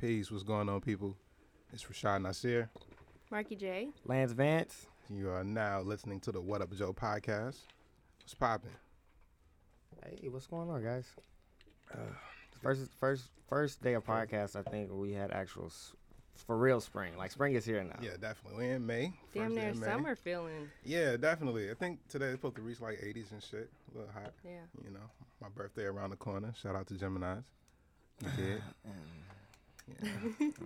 Peace. What's going on, people? It's Rashad Nasir. Marky J. Lance Vance. You are now listening to the What Up Joe podcast. What's popping? Hey, what's going on, guys? Uh, first, first, first day of podcast. I think we had actual s- for real spring. Like spring is here now. Yeah, definitely. We're in May. Damn First day near of May. summer feeling. Yeah, definitely. I think today it's supposed to reach like 80s and shit. A little hot. Yeah. You know, my birthday around the corner. Shout out to Gemini's. You did? Yeah.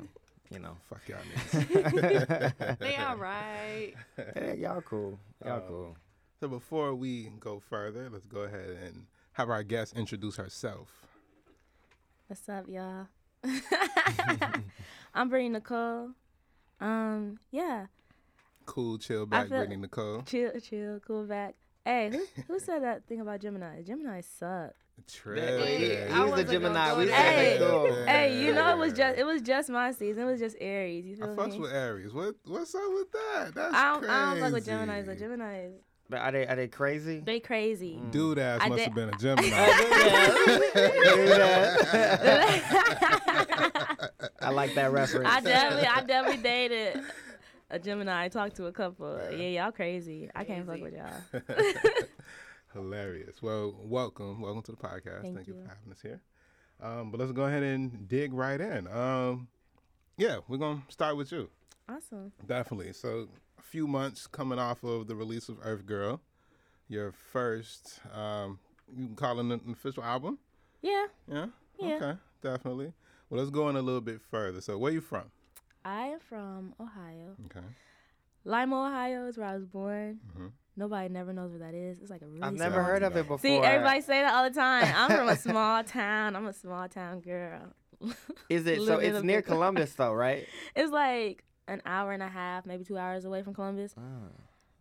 You know, Fuck y'all niggas. They all right. hey, y'all cool. Y'all Um, cool. So before we go further, let's go ahead and have our guest introduce herself. What's up, y'all? I'm Brittany Nacole. Um, yeah, Cool, chill back, Brittany Nacole. chill, chill, cool back. Hey, who, who said that thing about Gemini? Gemini suck. Trip. Hey, yeah. I He's the Gemini. We there. Hey, cool. Hey, you know it was just it was just my season. It was just Aries. You I feel fucks with Aries. What what's up with that? That's I don't, crazy. I don't fuck with Gemini's. Like Gemini's, But are they are they crazy? they crazy. Mm. Dude ass I must did- have been a Gemini. I like that reference. I definitely, I definitely dated a Gemini. I talked to a couple. Yeah, y'all crazy. I can't fuck with y'all. Hilarious. Well, welcome, welcome to the podcast. Thank Thank, you. you. for having us here. Um, but let's go ahead and dig right in. Um, yeah, we're gonna start with you. Awesome. Definitely. So, a few months coming off of the release of Earf Gurl, your first, um, you can call it an official album. Yeah, Yeah. Yeah. Okay. Definitely. Well, let's go in a little bit further. So, where you from? I am from Ohio. Okay. Lima, Ohio is where I was born. Mhm. Nobody never knows where that is. It's like a really I've never heard of it before. See, everybody say that all the time. I'm from a small town. I'm a small town girl. Is it so? It's near Columbus, though, right? It's like an hour and a half, maybe two hours away from Columbus. Ah.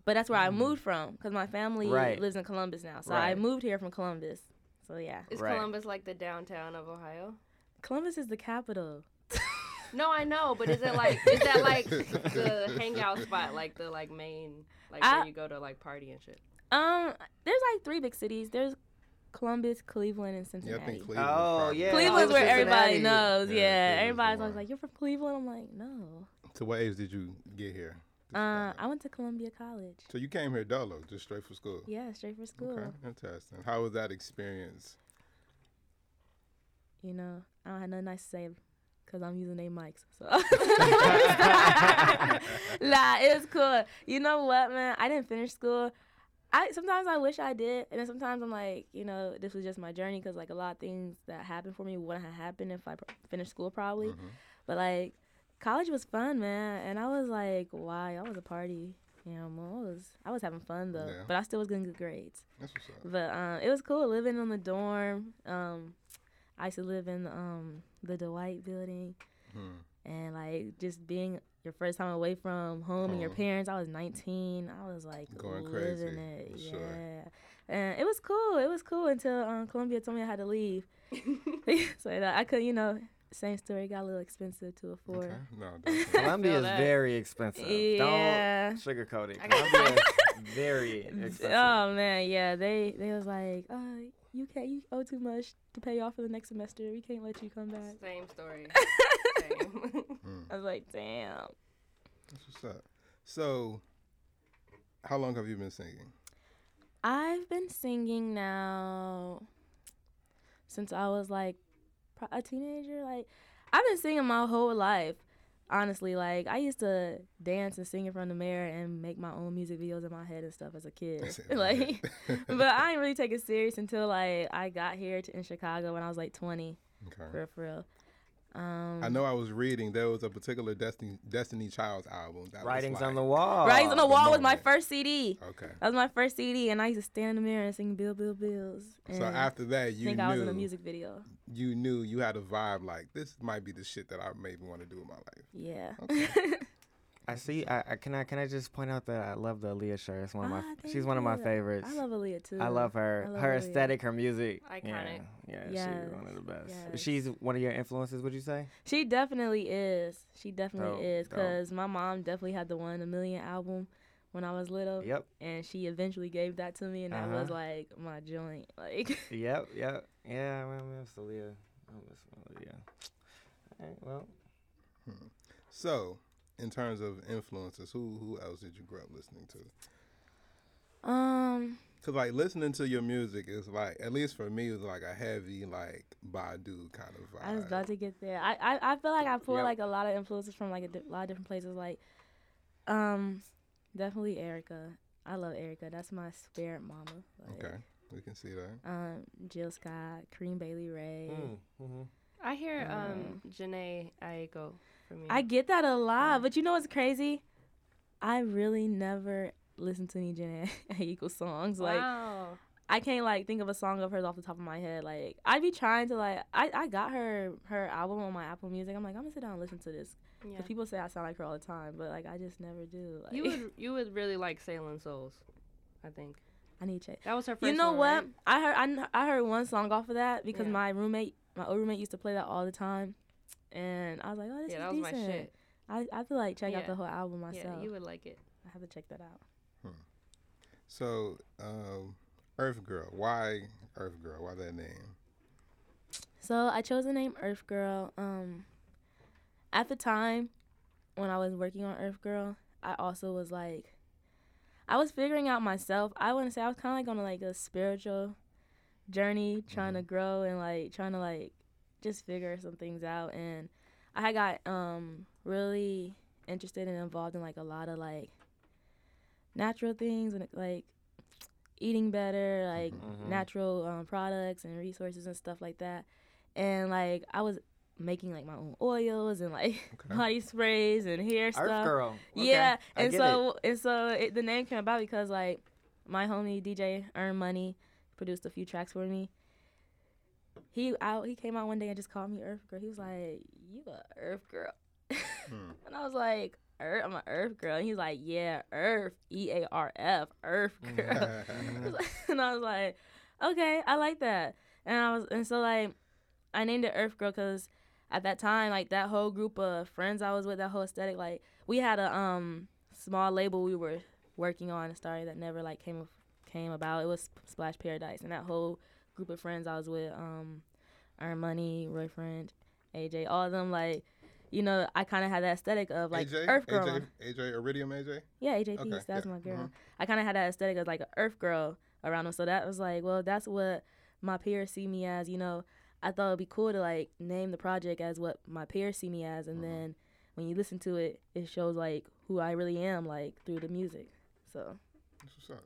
But that's where I moved from because my family Right. lives in Columbus now. So I moved here from Columbus. So yeah, Is Right. Columbus like the downtown of Ohio? Columbus is the capital. No, I know, but is it like is that like the hangout spot, like the like main, like I- where you go to like party and shit? Um, there's like three big cities. There's Columbus, Cleveland, and Yeah, Cincinnati. I think Cleveland. Oh, probably- yeah. Cleveland's where everybody knows. Yeah, Yeah, everybody's always like, "You're from Cleveland." I'm like, "No." So, what age did you get here? Uh, I went to Columbia College. so you came here dolo, just straight for school. Yeah, straight for school. Okay, interesting. How was that experience? You know, I don't have nothing nice to say because I'm using their mics. So, nah, it was cool. You know what, man? I didn't finish school. I sometimes I wish I did, and then sometimes I'm like, you know, this was just my journey because like a lot of things that happened for me wouldn't have happened if I pr- finished school probably. Mhm. But like, college was fun, man, and I was like, wow, I was a party. You know, I was I was having fun though, Yeah. but I still was getting good grades. That's what's up. But um, it was cool living on the dorm. Um, I used to live in um, the Dwight building, Hmm. and like just being your first time away from home and your parents. I was 19. I was like Going living crazy, it, for yeah. sure. And it was cool. It was cool until um, Columbia told me I had to leave. so that I could, you know, same story. Got a little expensive to afford. Okay. No. Columbia is very expensive. Yeah. Don't sugarcoat it. Columbia is very expensive. Oh man, yeah. They they was like, uh, you can't you owe too much to pay off for the next semester. We can't let you come back. Same story. Same. Hmm. I was like, damn. That's what's up. So, how long have you been singing? I've been singing now since I was like a teenager. Like I've been singing my whole life. Honestly, like I used to dance and sing in front of the mirror and make my own music videos in my head and stuff as a kid. like, but I didn't really take it serious until like I got here to, in Chicago when I was like 20, for real, for real. Um, I know I was reading there was a particular Destiny Destiny Child's album that Writings was like, on the wall. Writings on the the Wall was my first CD. Okay. That was my first CD, and I used to stand in the mirror and sing "Bill, Bill, Bills." So after that, you think knew I was in a music video. you knew you had a vibe like this might be the shit that I maybe want to do in my life. Yeah. Okay. I see. I, I can I can I just point out that I love the Aaliyah shirt. It's one of my. Ah, she's one of my favorites. I love Aaliyah too. I love her. I love her Aaliyah. aesthetic, her music. Iconic. Yeah, yeah Yes, she's one of the best. yes. She's one of your influences. Would you say? She definitely is. She definitely Dope, is. dope. Cause my mom definitely had the one a million album when I was little, Yep. and she eventually gave that to me, and that was Uh-huh. like my joint. Like, Yep. Yep. Yeah. I miss Aaliyah. I miss Aaliyah. All right. Well, So, in terms of influences, who who else did you grow up listening to? Um, Cause like listening to your music is like, at least for me, it was like a heavy like Badu kind of vibe. I was about to get there. I, I, I feel like I pull Yep. like a lot of influences from like a di- lot of different places. Like, um, definitely Erykah. I love Erykah. That's my spirit mama. Like, Okay, we can see that. Um, Jill Scott, Corinne Bailey Rae. Mm, mhm. I hear um Jhené Aiko from you. I get that a lot, but you know what's crazy? I really never listen to any Jhené Aiko songs. Like, wow. I can't like think of a song of hers off the top of my head. Like I'd be trying to like I, I got her her album on my Apple Music. I'm like I'm gonna sit down and listen to this. Yeah. 'Cause people say I sound like her all the time, but like I just never do. Like You would you would really like Sailing Souls, I think. I need to check. That was her first. You know one, what? right? I heard I, I heard one song off of that because Yeah. my roommate my old roommate used to play that all the time, and I was like, oh, this Yeah, is that was my decent. shit. I I feel like check out the whole album myself. Yeah, you would like it. I have to check that out. So, um, Earf Gurl. Why Earf Gurl? Why that name? So I chose the name Earf Gurl. Um, at the time when I was working on Earf Gurl, I also was like, I was figuring out myself. I wouldn't say I was kind of like on like a spiritual journey, trying to grow and like trying to like just figure some things out. And I got um really interested and involved in like a lot of like natural things and like eating better, like Mhm. natural um, products and resources and stuff like that. And like I was making like my own oils and like Okay. body sprays and hair Earth stuff. Girl. Okay, Yeah, I and so and so it, the name came about because like my homie DJ Earn Money produced a few tracks for me. He out he came out one day and just called me Earth Girl. He was like, "You a Earth Girl," Hmm. and I was like, "Earth, I'm an Earth Girl." And he's like, "Yeah, Earth, E A R F, Earf Gurl." Mhm. and I was like, okay, I like that. And I was, and so like, I named it Earf Gurl because at that time, like that whole group of friends I was with, that whole aesthetic, like we had a um small label we were working on and started that never like came came about. It was Splash Paradise, and that whole group of friends I was with, um, Earn Money, Roy Friend, AJ, all of them, like. You know, I kind of had that aesthetic of like AJ, Earth Girl. AJ, AJ, Iridium, AJ. Yeah, AJ Okay, that's yeah, my girl. I kind of had that aesthetic of like an Earth girl around them. so that was like, well, that's what my peers see me as. You know, I thought it'd be cool to like name the project as what my peers see me as, and Mhm. then when you listen to it, it shows like who I really am, like through the music. So That's what's up.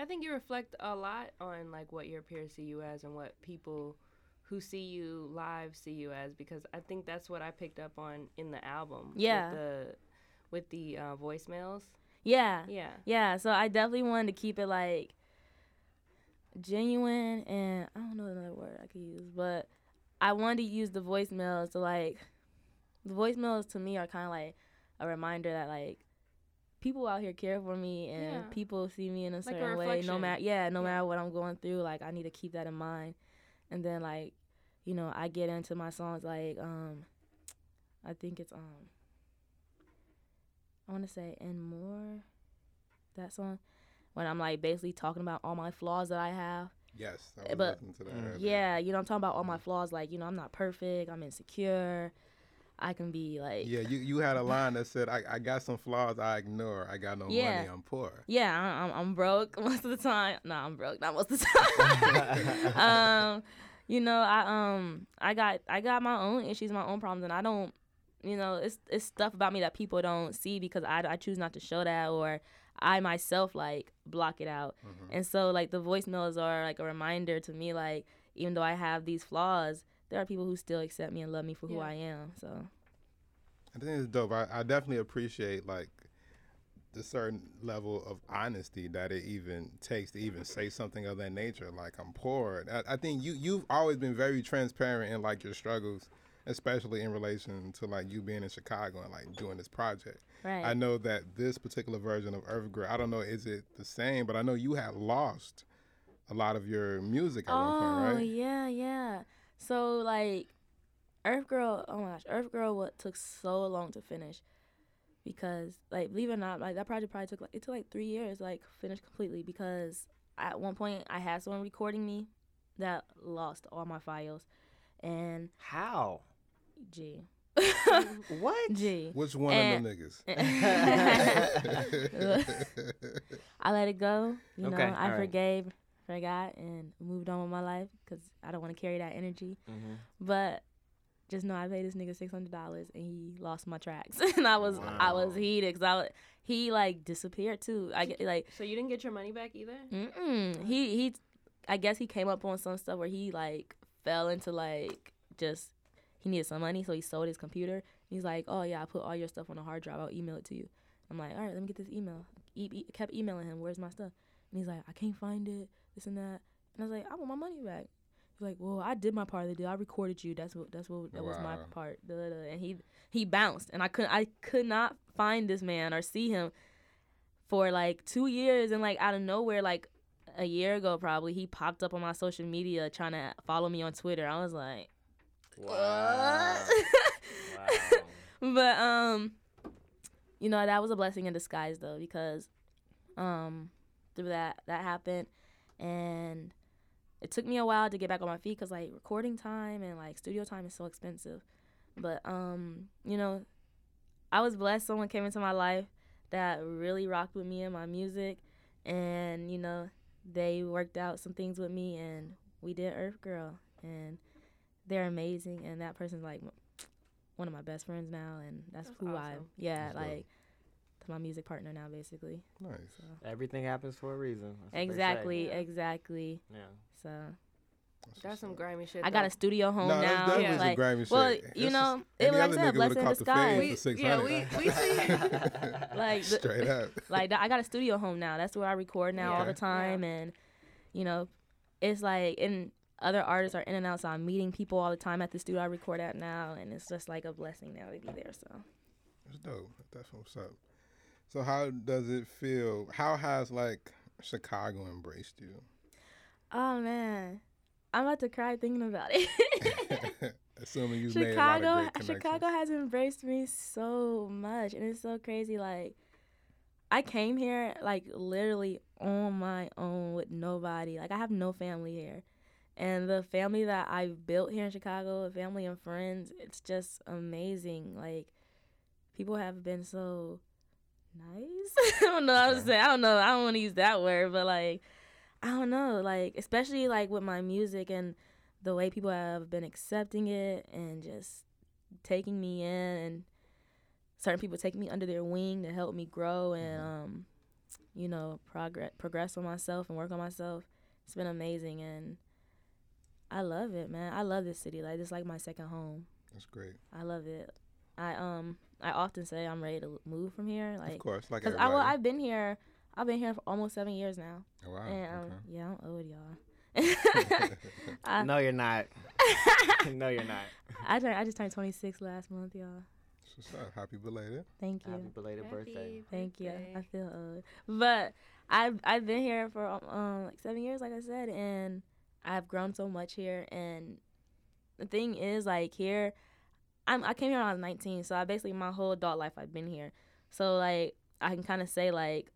I think you reflect a lot on like what your peers see you as and what people who see you live see you as because I think that's what I picked up on in the album. Yeah. With the with the uh, voicemails. yeah, Yeah. yeah. So I definitely wanted to keep it like genuine, and I don't know another word I could use, but I wanted to use the voicemails to like the voicemails to me are kind of like a reminder that like people out here care for me and Yeah. people see me in a Like a certain way no matter yeah no Yeah. matter what i'm going through like i need to keep that in mind and then like you know i get into my songs like um i think it's um i want to say and more that song when i'm like basically talking about all my flaws that i have Yes, I Eh, was but- to that. Yeah you know i'm talking about all my flaws like you know i'm not perfect i'm insecure i can be like Yeah, you, you had a line that said, I, I got some flaws I ignore. I got no Yeah. money. I'm poor. Yeah, I- I'm, I'm broke most of the time. No, I'm broke not most of the time. um, you know, I um, I got I got my own issues, my own problems, and I don't, you know, it's it's stuff about me that people don't see because I I choose not to show that or I myself like block it out. Mhm. And so like the voicemails are like a reminder to me like even though I have these flaws, there are people who still accept me and love me for who Yeah. I am. So I think it's dope. I, I definitely appreciate like the certain level of honesty that it even takes to even say something of that nature. Like I'm poor. I, I think you you've always been very transparent in like your struggles, especially in relation to like you being in Chicago and like doing this project. right. I know that this particular version of Earf Gurl, I don't know is it the same, but I know you had lost a lot of your music at one Oh point, right? Oh yeah, yeah. So like, Earf Gurl. Oh my gosh, Earf Gurl. What took so long to finish? Because like, believe it or not, like that project probably took like it took like three years, like finish completely. Because at one point I had someone recording me that lost all my files, and How? gee. What? G. Which one And- of them niggas? I let it go. You know, Okay, I alright. forgave, forgot, and moved on with my life because I don't want to carry that energy. Mhm. But just know I paid this nigga six hundred dollars and he lost my tracks, and I was I was heated because I was, he like disappeared too. I get like So you didn't get your money back either? Mm-mm. He he, I guess he came up on some stuff where he like fell into like just he needed some money, so he sold his computer. He's like, oh yeah, I put all your stuff on a hard drive. I'll email it to you. I'm like, all right, let me get this email. E- e- kept emailing him, where's my stuff? And he's like, I can't find it, this and that. And I was like, I want my money back. He's like, well, I did my part of the deal. I recorded you. That's what that's what that was my part. And he he bounced, and I couldn't I could not find this man or see him for like two years, and like out of nowhere, like a year ago probably, he popped up on my social media trying to follow me on Twitter. I was like, Wow. what? but um, you know that was a blessing in disguise though because um through that that happened and it took me a while to get back on my feet because like recording time and like studio time is so expensive. But um you know i was blessed someone came into my life that really rocked with me and my music. And you know they worked out some things with me and we did Earf Gurl. And they're amazing. And that person's like one of my best friends now. And that's, That's who i awesome. yeah That's dope. Like to my music partner now basically nice. so Everything happens for a reason. That's what they say. exactly Yeah. exactly Yeah. so That's what's some up. grimy shit. i got a studio home No, that's now definitely Yeah. like grimy shit. well, It's you just- know, it was other like I said, nigga would've blessing in disguise. We- yeah, we- we see- Like, the- straight up. like I got a studio home now. That's where I record now all the time, and you know, it's like and other artists are in and out, so I'm meeting people all the time at the studio I record at now, and it's just like a blessing now to be there. So That's dope. That's what's up. So how does it feel? How has like Chicago embraced you? oh man, I'm about to cry thinking about it. Assuming you've made a lot Chicago. Chicago has embraced me so much, and it's so crazy. Like, I came here like literally on my own with nobody. Like, I have no family here, and the family that I've built here in Chicago, family and friends, it's just amazing. Like, people have been so nice. I don't know. I was saying I don't know. I don't want to use that word, but like, I don't know. Like, especially like with my music and the way people have been accepting it and just taking me in and certain people taking me under their wing to help me grow and Mhm. um you know progress progress on myself and work on myself it's been amazing and i love it man i love this city like it's like my second home That's great. i love it i um i often say i'm ready to move from here Like, of like course, like because. I, well, i've been here i've been here for almost seven years now oh, wow. and um, okay. yeah i'm old y'all I, no, you're not. no, you're not. I turned, I just turned 26 last month, y'all. What's up? Happy belated. Thank you. Happy belated birthday. Happy Thank you. I feel old, but I've I've been here for um, um like seven years, like I said, and I've grown so much here. And the thing is, like here, I'm I came here when I was 19, so I basically my whole adult life I've been here. So like I can kind of say like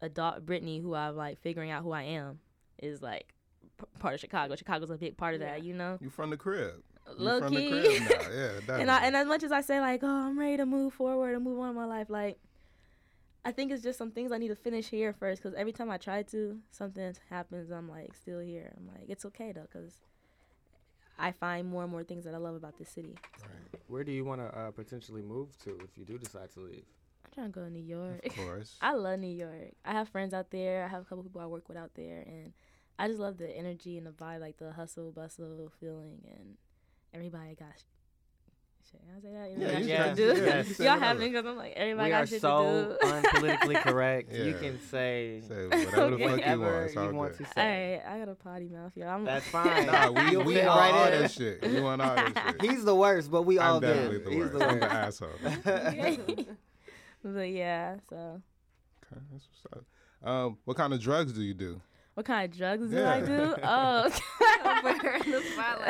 adult Brittany, who I'm like figuring out who I am, is like p- part of Chicago. Chicago's a big part of that, you know. You from the crib. Low from key. the crib now. Yeah, definitely. and I, and as much as I say like, oh, I'm ready to move forward and move on in my life, like, I think it's just some things I need to finish here first. Because every time I try to, something happens. I'm like still here. I'm like, it's okay though, because I find more and more things that I love about this city. Right. Where do you want to uh, potentially move to if you do decide to leave? I'm trying to go to New York. Of course. I love New York. I have friends out there. I have a couple people I work with out there, and I just love the energy and the vibe, like the hustle bustle feeling, and everybody got. Sh- Shit, can I say that? Yeah, Everybody you got can. shit to Yes, do. yes. You say Y'all have me because I'm like everybody we got are shit so to do. unpolitically correct. You can say Say whatever the fuck you want. you want to say. Alright, I got a potty mouth, y'all. I'm, That's fine. Nah, we, You'll we all right all that shit. We want all that shit. He's the worst, but we all I'm definitely good. the He's worst. the I'm the worst. asshole. but yeah. So, Okay, that's what's up. Um, what kind of drugs do you do? what kind of drugs do I do? Oh, Put her in the spotlight.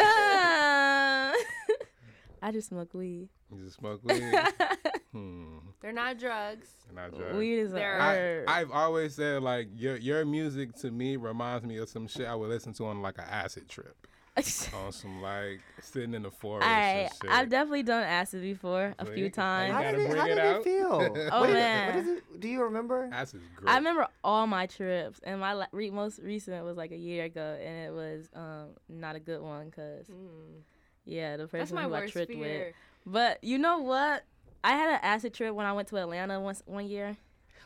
I just smoke weed. You just smoke weed? hmm. They're not drugs. Not drugs. Weed is a There- I, herb. I've always said like your your music to me reminds me of some shit I would listen to on like an acid trip. on some like sitting in the forest. right, and shit. I've definitely done acid before a Bring few it. times. How did it, how it did out. it feel? Oh, what, is it, what man. is it? Do you remember? Acid's great. I remember all my trips, and my re- most recent was like a year ago, and it was um not a good one, cause Mm. Yeah, the That's person my who I tripped fear. with. But you know what? I had an acid trip when I went to Atlanta once one year.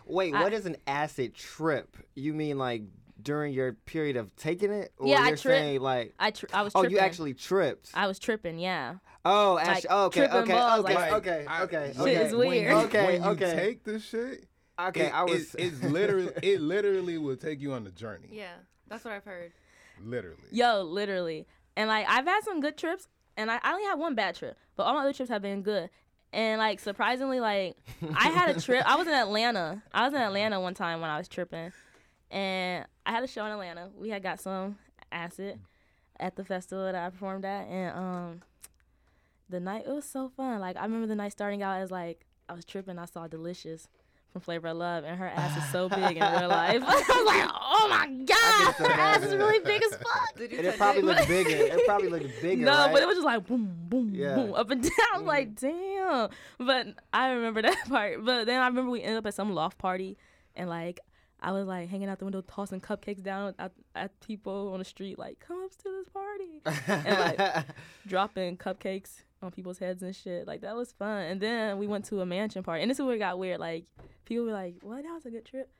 Wait, I- what is an acid trip? You mean like during your period of taking it? Or Yeah, I you're trip- saying like I tr- I was Oh, you actually tripped. I was tripping, yeah. Oh, like, actually, okay, tripping okay, balls, okay, like- okay, I- okay, Shit okay. is weird. When, Okay, when you okay. take the shit, Okay, it- I was. It, it's literally, it literally will take you on the journey. Yeah, that's what I've heard. Literally. Yo, literally. And like I've had some good trips, and I, I only had one bad trip, but all my other trips have been good. And like surprisingly, like I had a trip. I was in Atlanta. I was in Atlanta one time when I was tripping, and I had a show in Atlanta. We had got some acid at the festival that I performed at, and um, the night it was so fun. Like I remember the night starting out as like I was tripping. I saw Delicious from Flavor of Love, and her ass is so big in real life. I was like, oh my god, her ass is really big as fuck. Did you and it probably it? looked bigger. It probably looked bigger. No, right? but it was just like boom, boom, Yeah. boom, up and down. I was like, mm-hmm. damn. But I remember that part. But then I remember we ended up at some loft party, and like I was like hanging out the window, tossing cupcakes down at, at people on the street, like, come up to this party, and like dropping cupcakes on people's heads and shit. Like that was fun. And then we went to a mansion party, and this is where it got weird. Like people were like, "What? That was a good trip."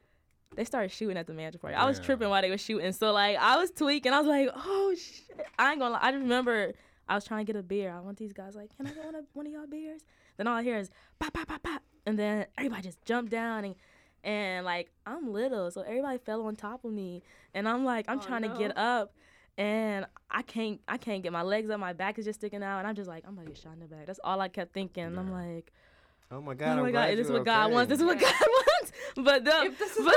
They started shooting at the mansion party. I was Damn. tripping while they were shooting, so like I was tweaking. I was like, "Oh shit!" I ain't gonna lie. I just remember I was trying to get a beer. I want these guys like, "Can I get one of one of y'all beers?" Then all I hear is pop, pop, pop, pop, and then everybody just jumped down and. And like I'm little, so everybody fell on top of me, and I'm like I'm Oh, trying to get up, and I can't I can't get my legs up, my back is just sticking out, and I'm just like I'm gonna get shot in the back. That's all I kept thinking. And I'm like, oh my god, oh my I'm god, glad this is you're what God wants. This is what Yeah. God wants. But no, If this is but,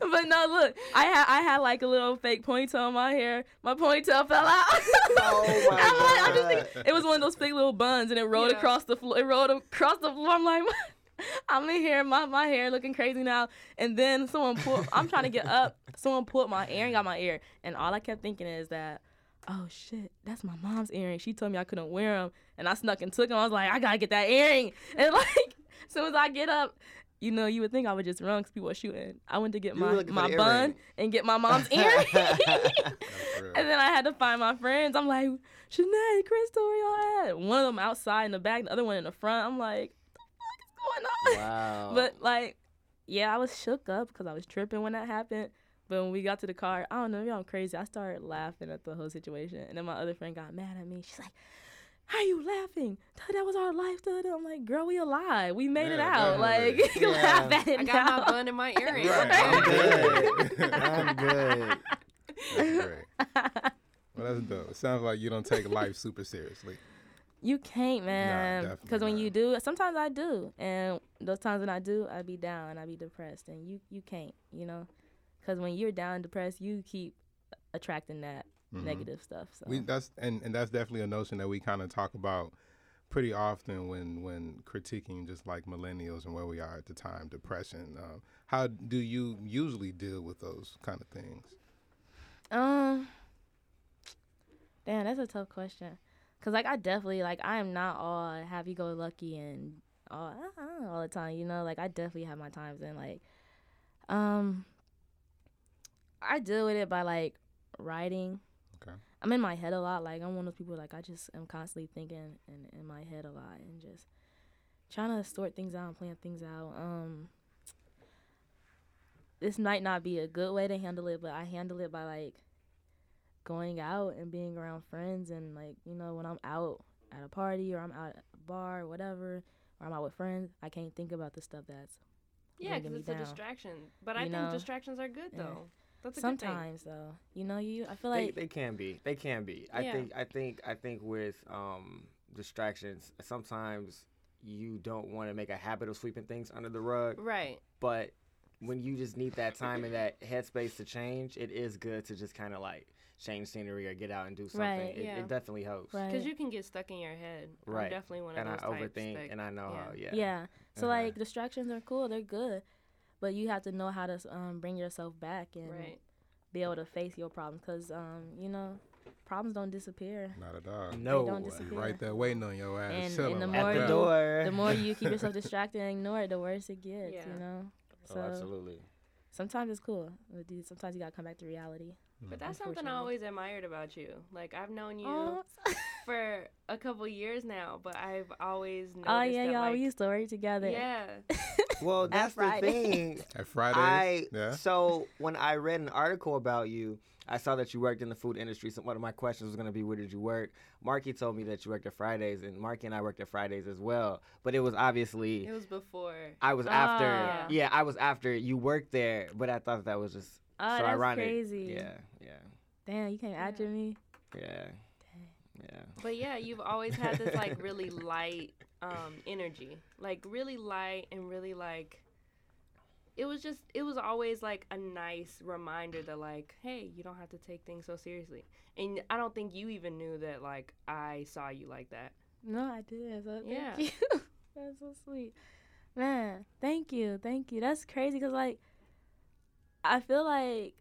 but no, look, I had I had like a little fake ponytail in my hair. My ponytail fell out. Oh my I'm like, I'm just God. thinking, it was one of those fake little buns, and it rolled Yeah. across the floor. It rolled across the floor. I'm like. I'm in here, my, my hair looking crazy now. And then someone pulled, I'm trying to get up. Someone pulled my earring out my ear. And all I kept thinking is that, oh shit, that's my mom's earring. She told me I couldn't wear them. And I snuck and took them. I was like, I gotta get that earring. And like, as soon as I get up, you know, you would think I would just run because people were shooting. I went to get You my, my bun earring. and get my mom's earring. And then I had to find my friends. I'm like, Shanae, Crystal, where y'all at? One of them outside in the back, the other one in the front. I'm like, going on? Wow. But like, yeah, I was shook up because I was tripping when that happened. But when we got to the car, I don't know, maybe I'm crazy. I started laughing at the whole situation, and then my other friend got mad at me. She's like, "How are you laughing? That was our life." da-da." I'm like, "Girl, we alive. We made it out. Like, definitely. you Yeah. laugh at it I got now." my bun in my earring. Right. I'm good. I'm good. That's great. Well, that's dope. It sounds like you don't take life super seriously. You can't, man. Because when not. you do, sometimes I do, and those times when I do, I be down, and I be depressed, and you you can't, you know. Because when you're down and depressed, you keep attracting that Mhm. negative stuff. So We that's and, and that's definitely a notion that we kind of talk about pretty often when when critiquing just like millennials and where we are at the time, depression. Um, how do you usually deal with those kind of things? Um, damn, that's a tough question. Cause like I definitely like I am not all happy go lucky and all uh, all the time. You know, like I definitely have my times and like, um, I deal with it by like writing. Okay. I'm in my head a lot. Like I'm one of those people like I just am constantly thinking in in my head a lot and just trying to sort things out and plan things out. Um, this might not be a good way to handle it, but I handle it by like going out and being around friends and like you know when I'm out at a party or I'm out at a bar or whatever or I'm out with friends, I can't think about the stuff that's Yeah, because me it's a distraction. But I You think know? distractions are good Yeah. though. That's a good thing. sometimes though. You know, you I feel they, like they can be. They can be. I Yeah. think. I think. I think with um, distractions, sometimes you don't want to make a habit of sweeping things under the rug. Right. But when you just need that time and that headspace to change, it is good to just kind of like change scenery or get out and do something. Right. It, Yeah. it definitely helps. right. Because you can get stuck in your head. Right. I'm definitely one of And I those types overthink, that- and I know yeah. how. Yeah. Yeah. So Uh-huh. like distractions are cool, they're good, but you have to know how to um, bring yourself back and Right. be able to face your problems. Cause um, you know, problems don't disappear. Not at all. No. don't Be disappear. Right there waiting on your ass. And- and the more At the you- door. The more you keep yourself distracted and ignore it, the worse it gets. Yeah. You know. oh, So absolutely. sometimes it's cool. but dude, Sometimes you gotta come back to reality. But that's something I always admired about you. Like I've known you Oh, for a couple years now, but I've always noticed oh yeah, that, y'all. like, we used to work together. yeah, Well, that's the thing. At Fridays. I yeah. so when I read an article about you, I saw that you worked in the food industry. So one of my questions was going to be, where did you work? Marky told me that you worked at Fridays, and Marky and I worked at Fridays as well. But it was obviously it was before. I was after. Ah. Yeah, I was after you worked there. But I thought that was just Oh, so that's ironic. crazy. Yeah, yeah, Damn, you can't add Yeah. me. yeah, yeah. But yeah, you've always had this like really light um energy. Like really light and really like it was just it was always like a nice reminder that like, hey, you don't have to take things so seriously. And I don't think you even knew that like I saw you like that. No, I did. So thank Yeah. you. That's so sweet. Man, thank you. Thank you. That's crazy because, like, I feel like,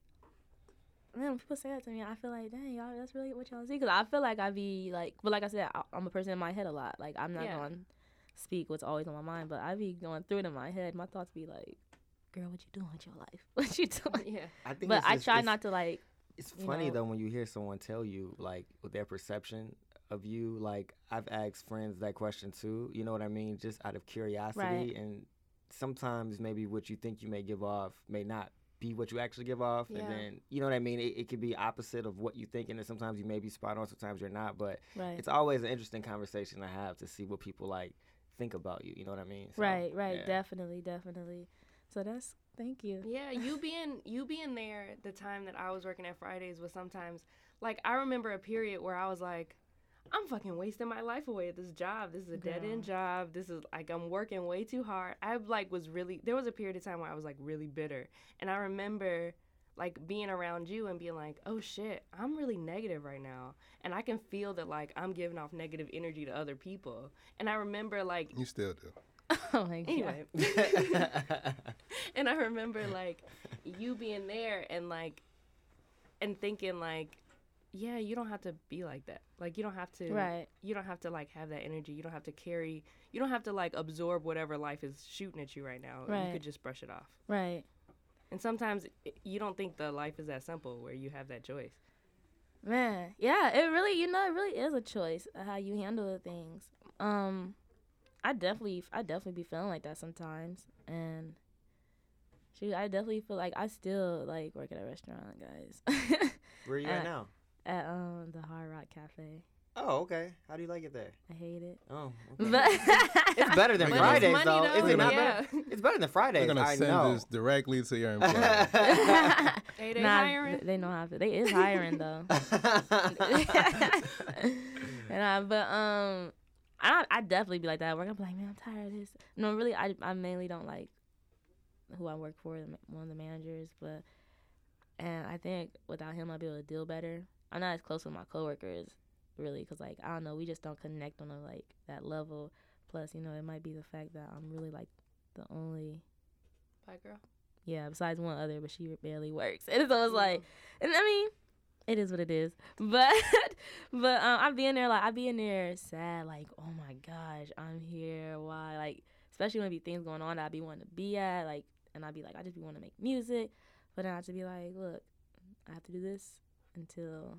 man, when people say that to me, I feel like, dang, y'all, that's really what y'all see. Because I feel like I be, like, but like I said, I, I'm a person in my head a lot. Like, I'm not Yeah. going to speak what's always on my mind, but I be going through it in my head. My thoughts be like, girl, what you doing with your life? What you doing? yeah. I think. But I just- try not to, like, It's you funny know. though when you hear someone tell you like with their perception of you. Like I've asked friends that question too. You know what I mean? Just out of curiosity, Right. and sometimes maybe what you think you may give off may not be what you actually give off, Yeah. and then you know what I mean. It, it could be opposite of what you think, and then sometimes you may be spot on, sometimes you're not. But right. it's always an interesting conversation to have to see what people like think about you. You know what I mean? So, right, right. yeah. Definitely, definitely. So that's, thank you. Yeah, you being you being there the time that I was working at Fridays was sometimes like I remember a period where I was like, I'm fucking wasting my life away at this job. This is a dead end job. This is like I'm working way too hard. I like was really there was a period of time where I was like really bitter. And I remember like being around you and being like, "Oh shit, I'm really negative right now." And I can feel that like I'm giving off negative energy to other people. And I remember like You still do. oh my God. anyway. and I remember like you being there and like and thinking like yeah, you don't have to be like that. Like you don't have to Right. you don't have to like have that energy. You don't have to carry you don't have to like absorb whatever life is shooting at you right now. Right. You could just brush it off. Right. And sometimes i- you don't think the life is that simple where you have that choice. Man, yeah, it really, you know, it really is a choice how you handle the things. Um, I definitely, I definitely be feeling like that sometimes, and shoot, I definitely feel like I still like work at a restaurant, guys. Where are you Uh, at now? At um the Hard Rock Cafe, Oh, okay. How do you like it there? I hate it, Oh, okay. but it's better than But it's Fridays money, though. though, Is it not yeah. better? It's better than Friday. They're gonna I send know. this directly to your employer. Hey, they nah, hiring? they know how to. They is hiring though. and I, but um, I I definitely be like that at work. I'm like, man, I'm tired of this. No, really, I I mainly don't like who I work for, the ma- one of the managers, but and I think without him, I'd be able to deal better. I'm not as close with my coworkers, really, because like I don't know, we just don't connect on a like that level. Plus, you know, it might be the fact that I'm really like the only Bye, girl. yeah, besides one other, but she barely works. And so it's like, and I mean, it is what it is. But, but um, I be in there like I be in there sad, like, oh my gosh, I'm here. Why? Like, especially when be things going on that I be wanting to be at, like, and I'd be like, I just be wanting to make music, but then I to be like, look, I have to do this until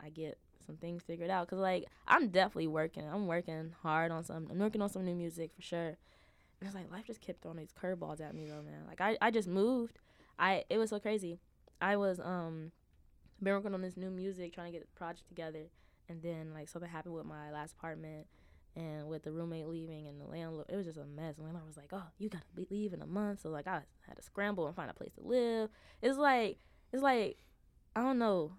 I get some things figured out. Cause like I'm definitely working. I'm working hard on some. I'm working on some new music for sure. And it's like life just kept throwing these curveballs at me though, man. Like I, I just moved. I it was so crazy. I was um been working on this new music, trying to get the project together, and then like something happened with my last apartment, and with the roommate leaving and the landlord, it was just a mess. The landlord was like, "Oh, you gotta be leave in a month," so like I had to scramble and find a place to live. It's like it's like I don't know.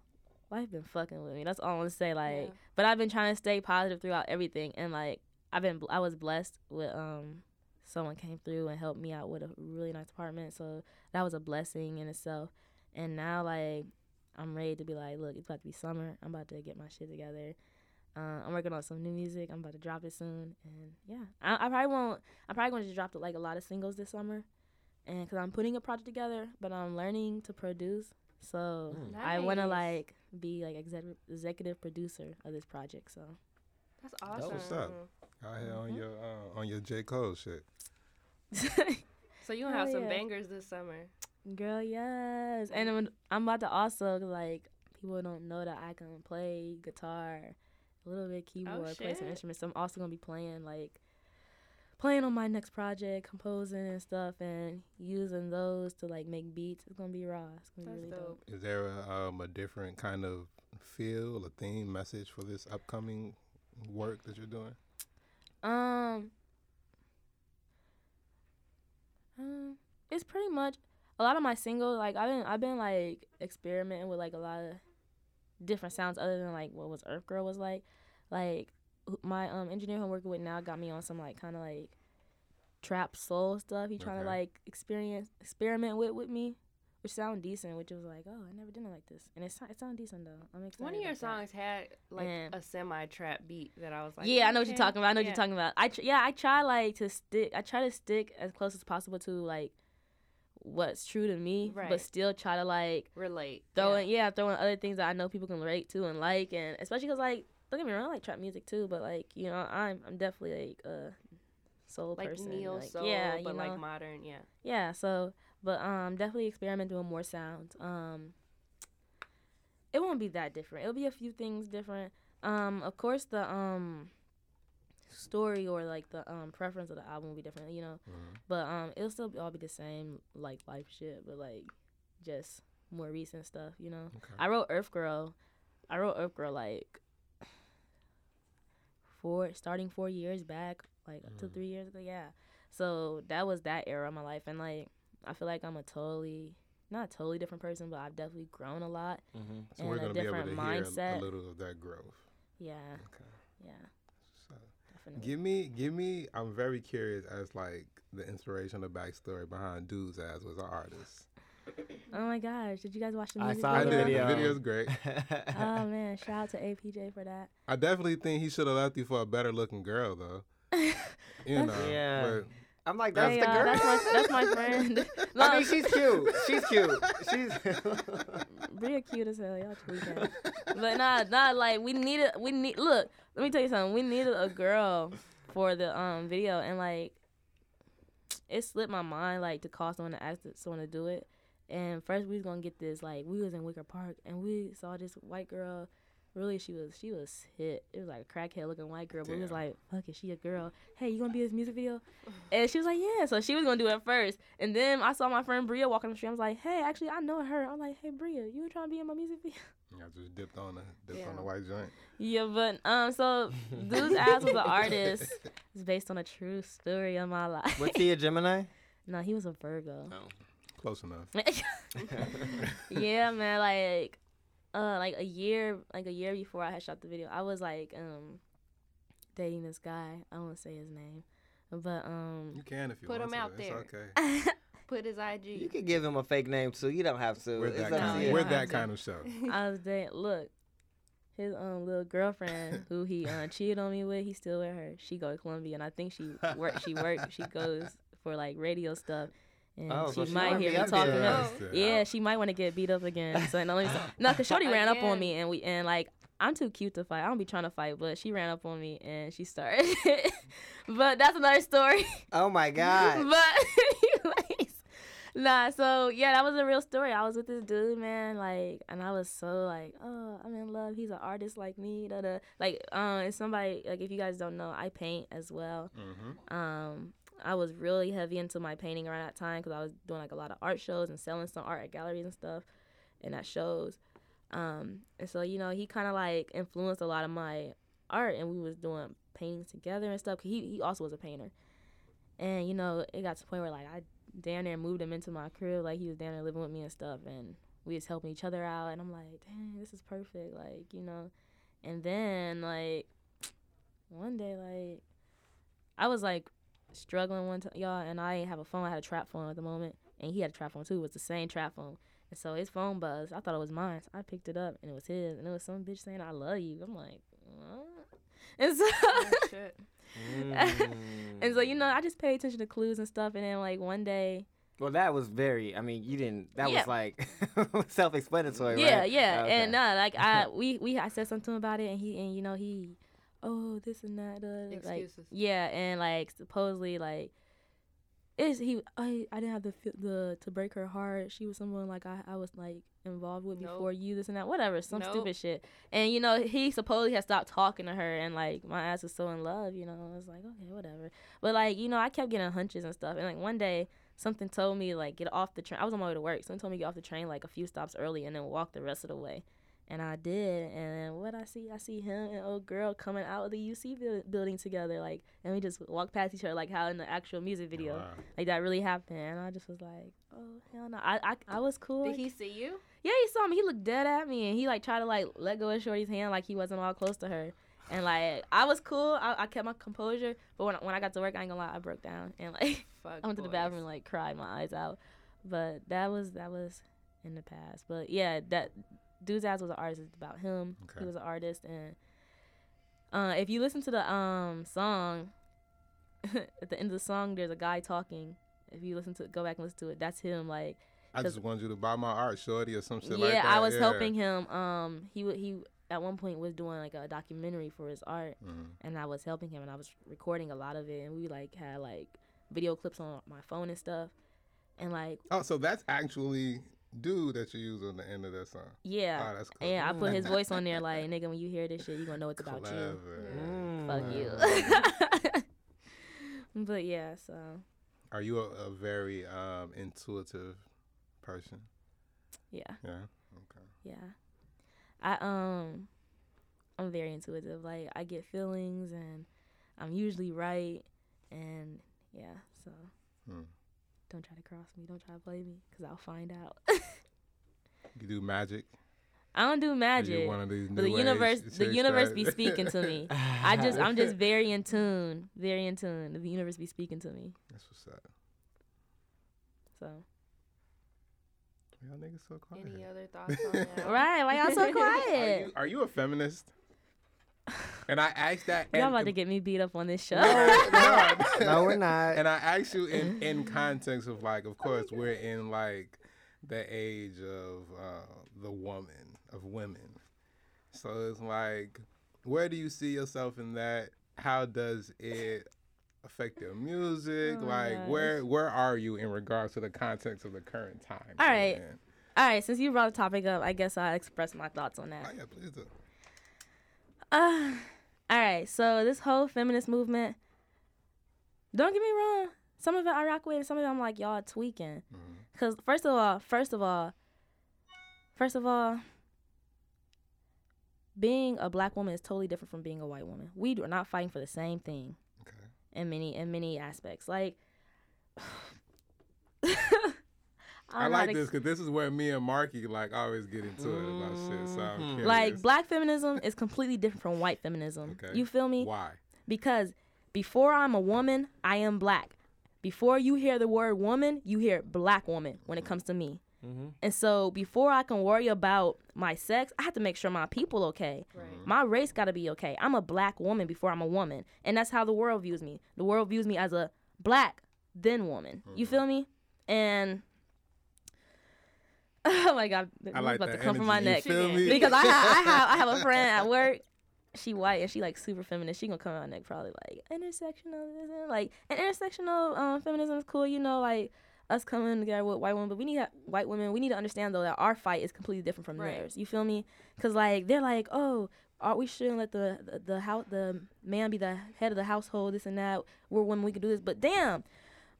Life been fucking with me. That's all I'm gonna say. Like, Yeah. but I've been trying to stay positive throughout everything, and like I've been I was blessed with um someone came through and helped me out with a really nice apartment, so that was a blessing in itself. And now like I'm ready to be like, look, it's about to be summer. I'm about to get my shit together. Uh, I'm working on some new music. I'm about to drop it soon, and yeah, I, I probably won't. I'm probably going to just drop like a lot of singles this summer, and because I'm putting a project together, but I'm learning to produce. So I want to like be like executive executive producer of this project. So That's awesome. what's up. Out here on your uh, on your J Cole shit. So you gonna Hell have some yeah. bangers this summer. Girl, yes. And I'm, I'm about to also like people don't know that I can play guitar, a little bit keyboard, play some instruments. So I'm also gonna be playing like playing on my next project, composing and stuff, and using those to like make beats. It's gonna be raw. It's gonna That's be really dope. Is there a, um, a different kind of feel, a theme, message for this upcoming work that you're doing? Um, um, it's pretty much a lot of my singles. Like I've been, I've been like experimenting with like a lot of different sounds other than like what was Earf Gurl was like. Like who- my um engineer who I'm working with now got me on some like kind of like trap soul stuff. He trying to like experience experiment with with me, which sound decent. Which was like, oh, I never did it like this, and it sou- it sound decent though. I'm excited. One of your about that. songs had like And- a semi trap beat that I was like, yeah, I know what you're talking about. I know what you're talking about. I tr- yeah, I try like to stick. I try to stick as close as possible to like what's true to me, Right. but still try to like Relate. throw yeah. in yeah, throw in other things that I know people can relate to and like, and especially because like don't get me wrong, I like trap music too, but like you know I'm I'm definitely like a soul like person, neo like, soul, yeah, you but know, like modern. Yeah. yeah. So, but um, definitely experimenting with more sounds. Um, it won't be that different. It'll be a few things different. Um, of course, the um story or like the um preference of the album will be different, you know. Mhm. But um, it'll still be, all be the same like life shit, but like just more recent stuff, you know. Okay. I wrote Earf Gurl. I wrote Earf Gurl like four, starting four years back, like up to Mm. three years ago. Yeah. So that was that era of my life, and like I feel like I'm a totally, not a totally different person, but I've definitely grown a lot. Mm-hmm. So and we're a gonna be able to different hear a- mindset. little of that growth. Yeah. Okay. Yeah. So Definitely. give me, give me. I'm very curious as like the inspiration, the backstory behind Dudes as was an artist. Oh my gosh! Did you guys watch the I music saw I the did. video. The video's great. Oh man! Shout out to APJ for that. I definitely think he should have left you for a better looking girl though. You know. Yeah. But I'm like, that's Hey, the y'all, girl. that's my that's my friend. I mean, she's cute. She's cute. She's. Bria cute as hell. Y'all tweaking. but nah, nah. Like we needed. We need. Look, let me tell you something. We needed a girl for the um video, and like it slipped my mind like to call someone to ask someone to do it. And first we was gonna get this like we was in Wicker Park and we saw this white girl. Really, she was she was hit. It was like a crackhead looking white girl, but we was like, "Fuck it, she a girl. Hey, you gonna be in this music video?" And she was like, "Yeah." So she was gonna do it first, and then I saw my friend Bria walking the street. I was like, "Hey, actually, I know her." I'm like, "Hey, Bria, you were trying to be in my music video?" I just dipped on the dipped on the white joint. Yeah, but um, so Dude's ass was an artist. It's based on a true story of my life. Was he a Gemini? no, he was a Virgo. Close enough. yeah, man, like uh like a year like a year before I had shot the video, I was like um dating this guy. I won't want to say his name. But um You can if you Put want him to. out It's there. okay. Put his IG. You could give him a fake name too. You don't have to. We're that kind. you. Of, we're that kind of show. I was dating look, his um little girlfriend who he uh, cheated on me with, he still with her. She go to Columbia and I think she work she work she goes for like radio stuff. And Oh, she so she might might hear me talking there. about Oh. Yeah, she might want to get beat up again. So no, let me no, cause Shorty ran up on me and we and like I'm too cute to fight. I don't be trying to fight, but she ran up on me and she started. but that's another story. Oh my God. but anyways, nah. So yeah, that was a real story. I was with this dude, man, like, and I was so like, oh, I'm in love. He's an artist like me. Da da. Like, um, and somebody like if you guys don't know, I paint as well. Mm-hmm. Um, I was really heavy into my painting around that time because I was doing like a lot of art shows and selling some art at galleries and stuff, and at shows. Um, and so you know he kind of like influenced a lot of my art, and we was doing paintings together and stuff. he he also was a painter, and you know it got to the point where like I down there moved him into my crib, like he was down there living with me and stuff, and we was helping each other out, and I'm like, dang, this is perfect, like you know. And then like one day like I was like struggling one time, y'all, and I didn't have a phone. I had a trap phone at the moment, and he had a trap phone too. It was the same trap phone, and so his phone buzzed. I thought it was mine. So I picked it up, and it was his, and it was some bitch saying "I love you." I'm like, what? And so, Oh, shit. Mm. and so you know, I just pay attention to clues and stuff, and then like one day, Well, that was very. I mean, you didn't. That Yeah. was like self-explanatory, Yeah, right? yeah, Okay. and uh, like I we we I said something about it, and he and you know he, oh this and that, uh, like Excuses. yeah, and like supposedly like, is he I I didn't have the the to break her heart. She was someone like I I was like involved with Nope. before you this and that whatever some Nope. stupid shit, and you know he supposedly had stopped talking to her, and like my ass was so in love, you know I was like okay whatever, but like you know I kept getting hunches and stuff, and like one day something told me like get off the train. I was on my way to work. Something told me get off the train like a few stops early and then walk the rest of the way. And I did. And what I see, I see him and old girl coming out of the UC buil- building together. Like, and we just walked past each other like how in the actual music video, Wow. like that really happened. And I just was like, oh hell no. I I, I was cool. Did he see you? Yeah, he saw me. He looked dead at me, and he like tried to like let go of Shorty's hand, like he wasn't all close to her. And like I was cool. I, I kept my composure. But when when I got to work, I ain't gonna lie, I broke down and like Fuck I went to the bathroom and like cried my eyes out. But that was that was in the past. But yeah, that dude's was an artist. It's about him. Okay. He was an artist, and uh, if you listen to the um song, at the end of the song, there's a guy talking. If you listen to go back and listen to it, that's him. Like I just wanted you to buy my art, shorty, or some shit yeah, like that. I was yeah. helping him. Um, he would he at one point was doing like a documentary for his art, Mhm. and I was helping him, and I was recording a lot of it, and we like had like video clips on my phone and stuff, and like Oh, so that's actually dude that you use on the end of that song. yeah, Oh, that's cool. and I put his voice on there like nigga, when you hear this shit, you gonna know it's about you. Mm. Fuck you. but yeah, so Are you a, a very um, intuitive person? yeah, Yeah. Okay. yeah. I um, I'm very intuitive. Like I get feelings, and I'm usually right, and yeah, so. Hmm. Don't try to cross me. Don't try to play me, cause I'll find out. You do magic. I don't do Are you magic, one of these but the new age universe, the universe that- be speaking to me. I just, I'm just very in tune, very in tune. The universe be speaking to me. That's what's up. So, Y'all niggas so quiet. Any other thoughts on that? right? Why y'all so Are quiet? you, are you a feminist? And I asked that. Y'all and- about to get me beat up on this show. no, no, we're not. And I asked you in in context of like, of course, we're in like the age of uh, the woman of women. So it's like, where do you see yourself in that? How does it affect your music? Oh like, gosh. where where are you in regards to the context of the current time? All right. in? All right, since you brought the topic up, I guess I'll express my thoughts on that. Oh yeah, please do. Uh, all right, so this whole feminist movement, don't get me wrong, some of it I rock with, and some of it I'm like, y'all tweaking. Mhm. Because, first of all, first of all, first of all, being a black woman is totally different from being a white woman. We are not fighting for the same thing Okay. in many in many aspects. Like, I I'm like not this because this is where me and Marky like always get into it about shit. So I'm Mhm. like black feminism is completely different from white feminism. Okay. You feel me? Why? because before I'm a woman, I am black. Before you hear the word woman, you hear black woman when it comes to me. hmm And so before I can worry about my sex, I have to make sure my people okay. Right. My race got to be okay. I'm a black woman before I'm a woman. And that's how the world views me. The world views me as a black then woman. You feel me? And oh my god, I I'm like about that to come from my neck feel me? because I have, I have I have a friend at work. She white and she like super feminist. She gonna come out neck probably like intersectionalism, like and intersectional um, feminism is cool. You know, like us coming together with white women, but we need white women. We need to understand though that our fight is completely different from Right. theirs. You feel me? Because like they're like, oh, are we shouldn't let the the, the house the man be the head of the household, this and that. We're women, we can do this, but damn.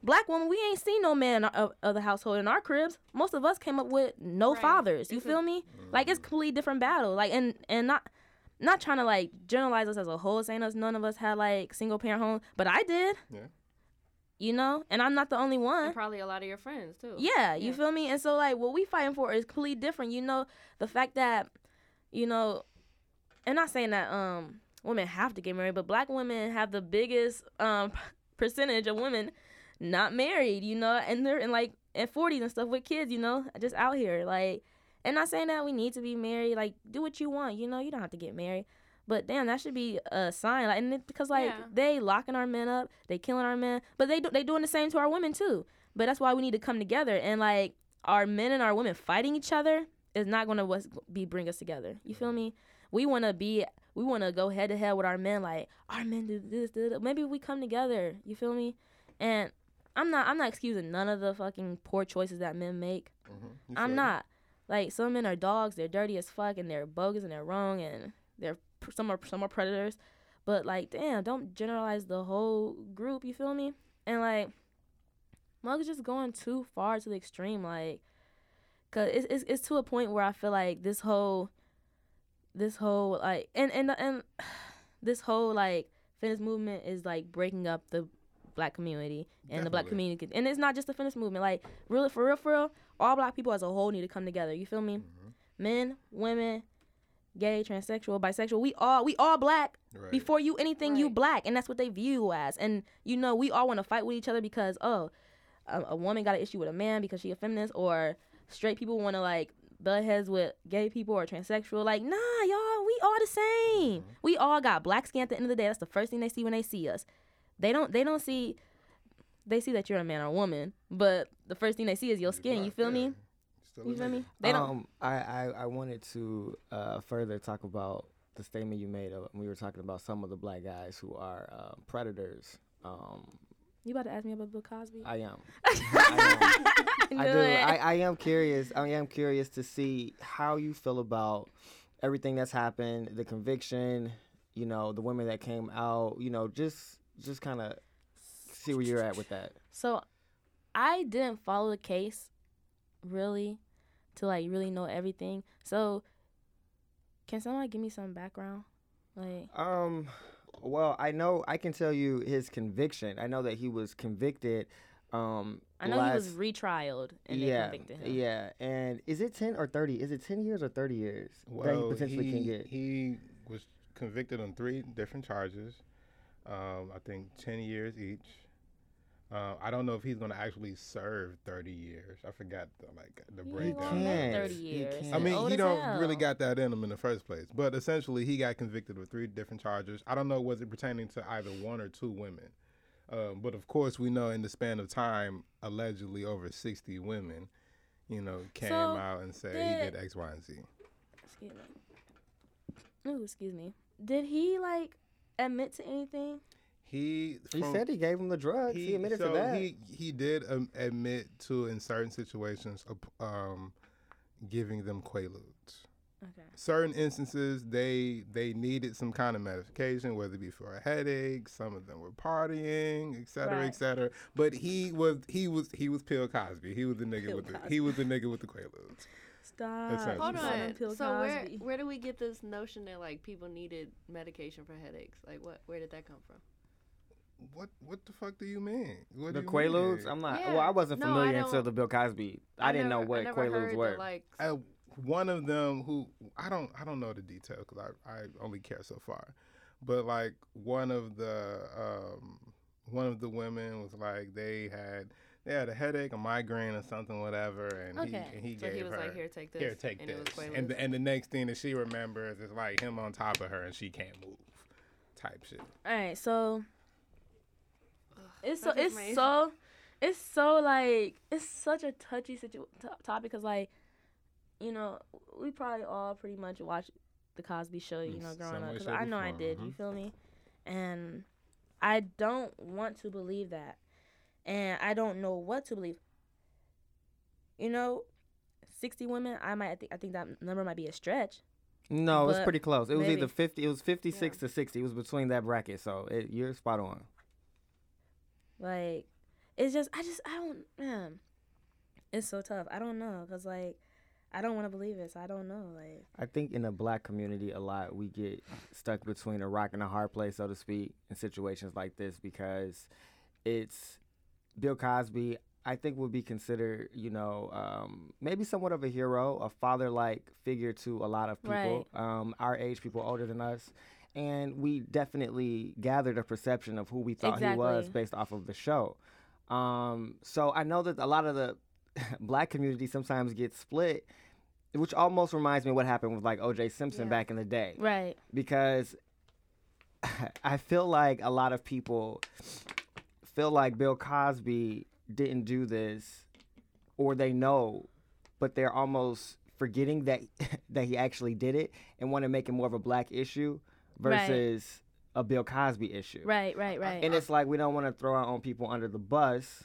Black woman, we ain't seen no man of, of the household in our cribs. Most of us came up with no Right. fathers. You It's a- feel me? Like it's completely different battle. Like and and not not trying to like generalize us as a whole, saying us none of us had like single parent homes, but I did. Yeah. You know, and I'm not the only one. And probably a lot of your friends too. Yeah, you Yeah. feel me? And so like what we fighting for is completely different. You know, the fact that, you know, and not saying that um women have to get married, but black women have the biggest um percentage of women not married, you know, and they're in like in forties and stuff with kids, you know, just out here. Like and not saying that we need to be married, like do what you want, you know, you don't have to get married. But damn, that should be a sign, like, and it, because like Yeah. they locking our men up, they killing our men, but they do, they doing the same to our women too. But that's why we need to come together and like our men and our women fighting each other is not gonna be bring us together. You feel me? We wanna be we wanna go head to head with our men like our men do this, do this. Maybe we come together. You feel me? And I'm not I'm not excusing none of the fucking poor choices that men make. Mhm. I'm not. Like some men are dogs, they're dirty as fuck and they're bogus and they're wrong and they're some are some are predators. But like damn, don't generalize the whole group, you feel me? And like Mug is just going too far to the extreme, like cause it's it's, it's to a point where I feel like this whole this whole like and and and this whole like feminist movement is like breaking up the black community and the black community and it's not just the feminist movement like really for real for real all black people as a whole need to come together you feel me Mhm. men women gay transsexual bisexual we all we all black Right. before you anything you black and that's what they view you as and you know we all want to fight with each other because oh a, a woman got an issue with a man because she a feminist or straight people want to like butt heads with gay people or transsexual like nah y'all we all the same Mhm. we all got black skin at the end of the day that's the first thing they see when they see us they don't they don't see they see that you're a man or a woman but the first thing they see is your skin you feel me you feel me they don't um, I, I, I wanted to uh, further talk about the statement you made uh, when we were talking about some of the black guys who are uh, predators. Um, you about to ask me about bill cosby I am. I, I knew do. I, I am curious. I am curious to see how you feel about everything that's happened, the conviction, you know, the women that came out, you know, just just kind of see where you're at with that. So I didn't follow the case really to like really know everything. So can someone give me some background? Like Um, well, I know I can tell you his conviction. I know that he was convicted. Um, I know last, he was retrialed and yeah, they convicted him. yeah. And is it ten or thirty? Is it ten years or thirty years that he Well, potentially he, can get? he was convicted on three different charges. Um, I think ten years each. Uh, I don't know if he's going to actually serve thirty years. I forgot the, like the He breakdown. gonna can't. 30 He years. can't. I mean, old he don't really got that in him in the first place. But essentially, he got convicted with three different charges. I don't know was it pertaining to either one or two women. Um, but of course, we know in the span of time, allegedly over sixty women, you know, came So, out and said he did- did X, Y, and Z. Excuse me. Ooh, excuse me. Did he like admit to anything? He He said he gave him the drugs. He, admitted so to that. He he did um, admit to in certain situations um, giving them quaaludes. Okay. Certain instances they they needed some kind of medication, whether it be for a headache. Some of them were partying, et cetera, Right. et cetera. But he was he was he was Pill Cosby. He was the nigga Bill with the he was the nigga with the quaaludes. Stop. Exactly. Hold You called him on. Bill So where where do we get this notion that like people needed medication for headaches? Like what? Where did that come from? What what the fuck do you mean? What the do you Quaaludes. mean? I'm not. Yeah. Well, I wasn't No, I familiar until the Bill Cosby. I, didn't never, know what I never Quaaludes heard were. That, like I, one of them who I don't I don't know the detail because I, I only care so far, but like one of the um, one of the women was like they had they had a headache, a migraine, or something, whatever, and Okay. he and he so gave he was her like, here, take this. here take and this, It was and the, and the next thing that she remembers is like him on top of her and she can't move, type shit. All right, so it's so it's made- so it's so like it's such a touchy situ- t- topic because like you know we probably all pretty much watched the Cosby Show you In know some growing up because I or know I form, did you mhm. feel me and I don't want to believe that and I don't know what to believe you know sixty women I might I think I think that number might be a stretch No, it was pretty close. It was maybe. either fifty. It was fifty-six to sixty. It was between that bracket. So it, you're spot on. Like, it's just I just I don't man. It's so tough. I don't know because like I don't want to believe it. So I don't know. Like I think in the black community, a lot we get stuck between a rock and a hard place, so to speak, in situations like this because it's Bill Cosby. I think would be considered, you know, um, maybe somewhat of a hero, a father-like figure to a lot of people, um, our age, people older than us, and we definitely gathered a perception of who we thought he was based off of the show. Um, so I know that a lot of the black community sometimes gets split which almost reminds me of what happened with like OJ Simpson Yeah. back in the day right. because I feel like a lot of people feel like Bill Cosby didn't do this, or they know, but they're almost forgetting that that he actually did it and want to make it more of a black issue Right. versus a Bill Cosby issue. Right, right, right. And it's like we don't want to throw our own people under the bus,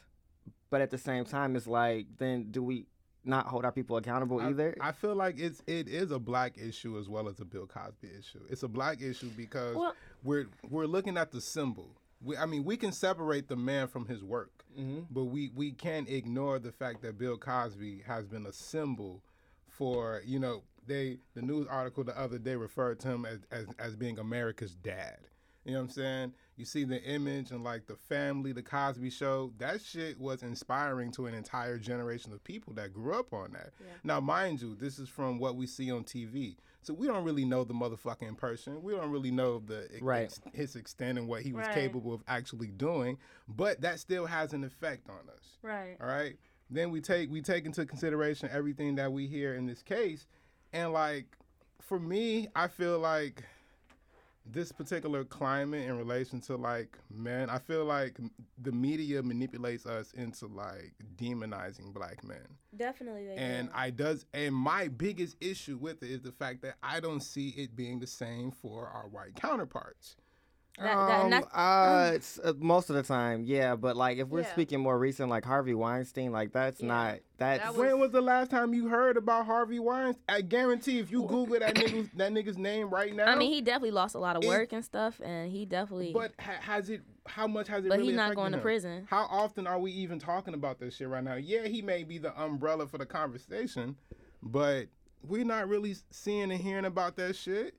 but at the same time, it's like then do we not hold our people accountable I- either? I, feel like it's it is a black issue as well as a Bill Cosby issue. It's a black issue because Well- we're we're looking at the symbol. We, I mean, we can separate the man from his work, Mhm. but we we can't ignore the fact that Bill Cosby has been a symbol for you know they the news article the other day referred to him as as, as being America's dad. You know what I'm saying? You see the image and like the family, the Cosby Show. That shit was inspiring to an entire generation of people that grew up on that. Now, mind you, this is from what we see on TV, so we don't really know the motherfucking person. We don't really know the ex- Right. his extent and what he was Right. capable of actually doing. But that still has an effect on us. Right. All right. Then we take we take into consideration everything that we hear in this case, and like for me, I feel like this particular climate in relation to like men, I feel like the media manipulates us into like demonizing black men. Definitely they And do. I does and my biggest issue with it is the fact that I don't see it being the same for our white counterparts. That- that- and um, uh, it's, uh, most of the time, yeah. But like, if we're Yeah. speaking more recent, like Harvey Weinstein, like that's Yeah. not that's That was- When was the last time you heard about Harvey Weinstein? I guarantee if you Google that nigga's that nigga's name right now. I mean, he definitely lost a lot of It- work and stuff, and he definitely. But ha- has it? How much has it? But really he's not affected going to prison. How often are we even talking about this shit right now? Yeah, he may be the umbrella for the conversation, but we're not really seeing and hearing about that shit.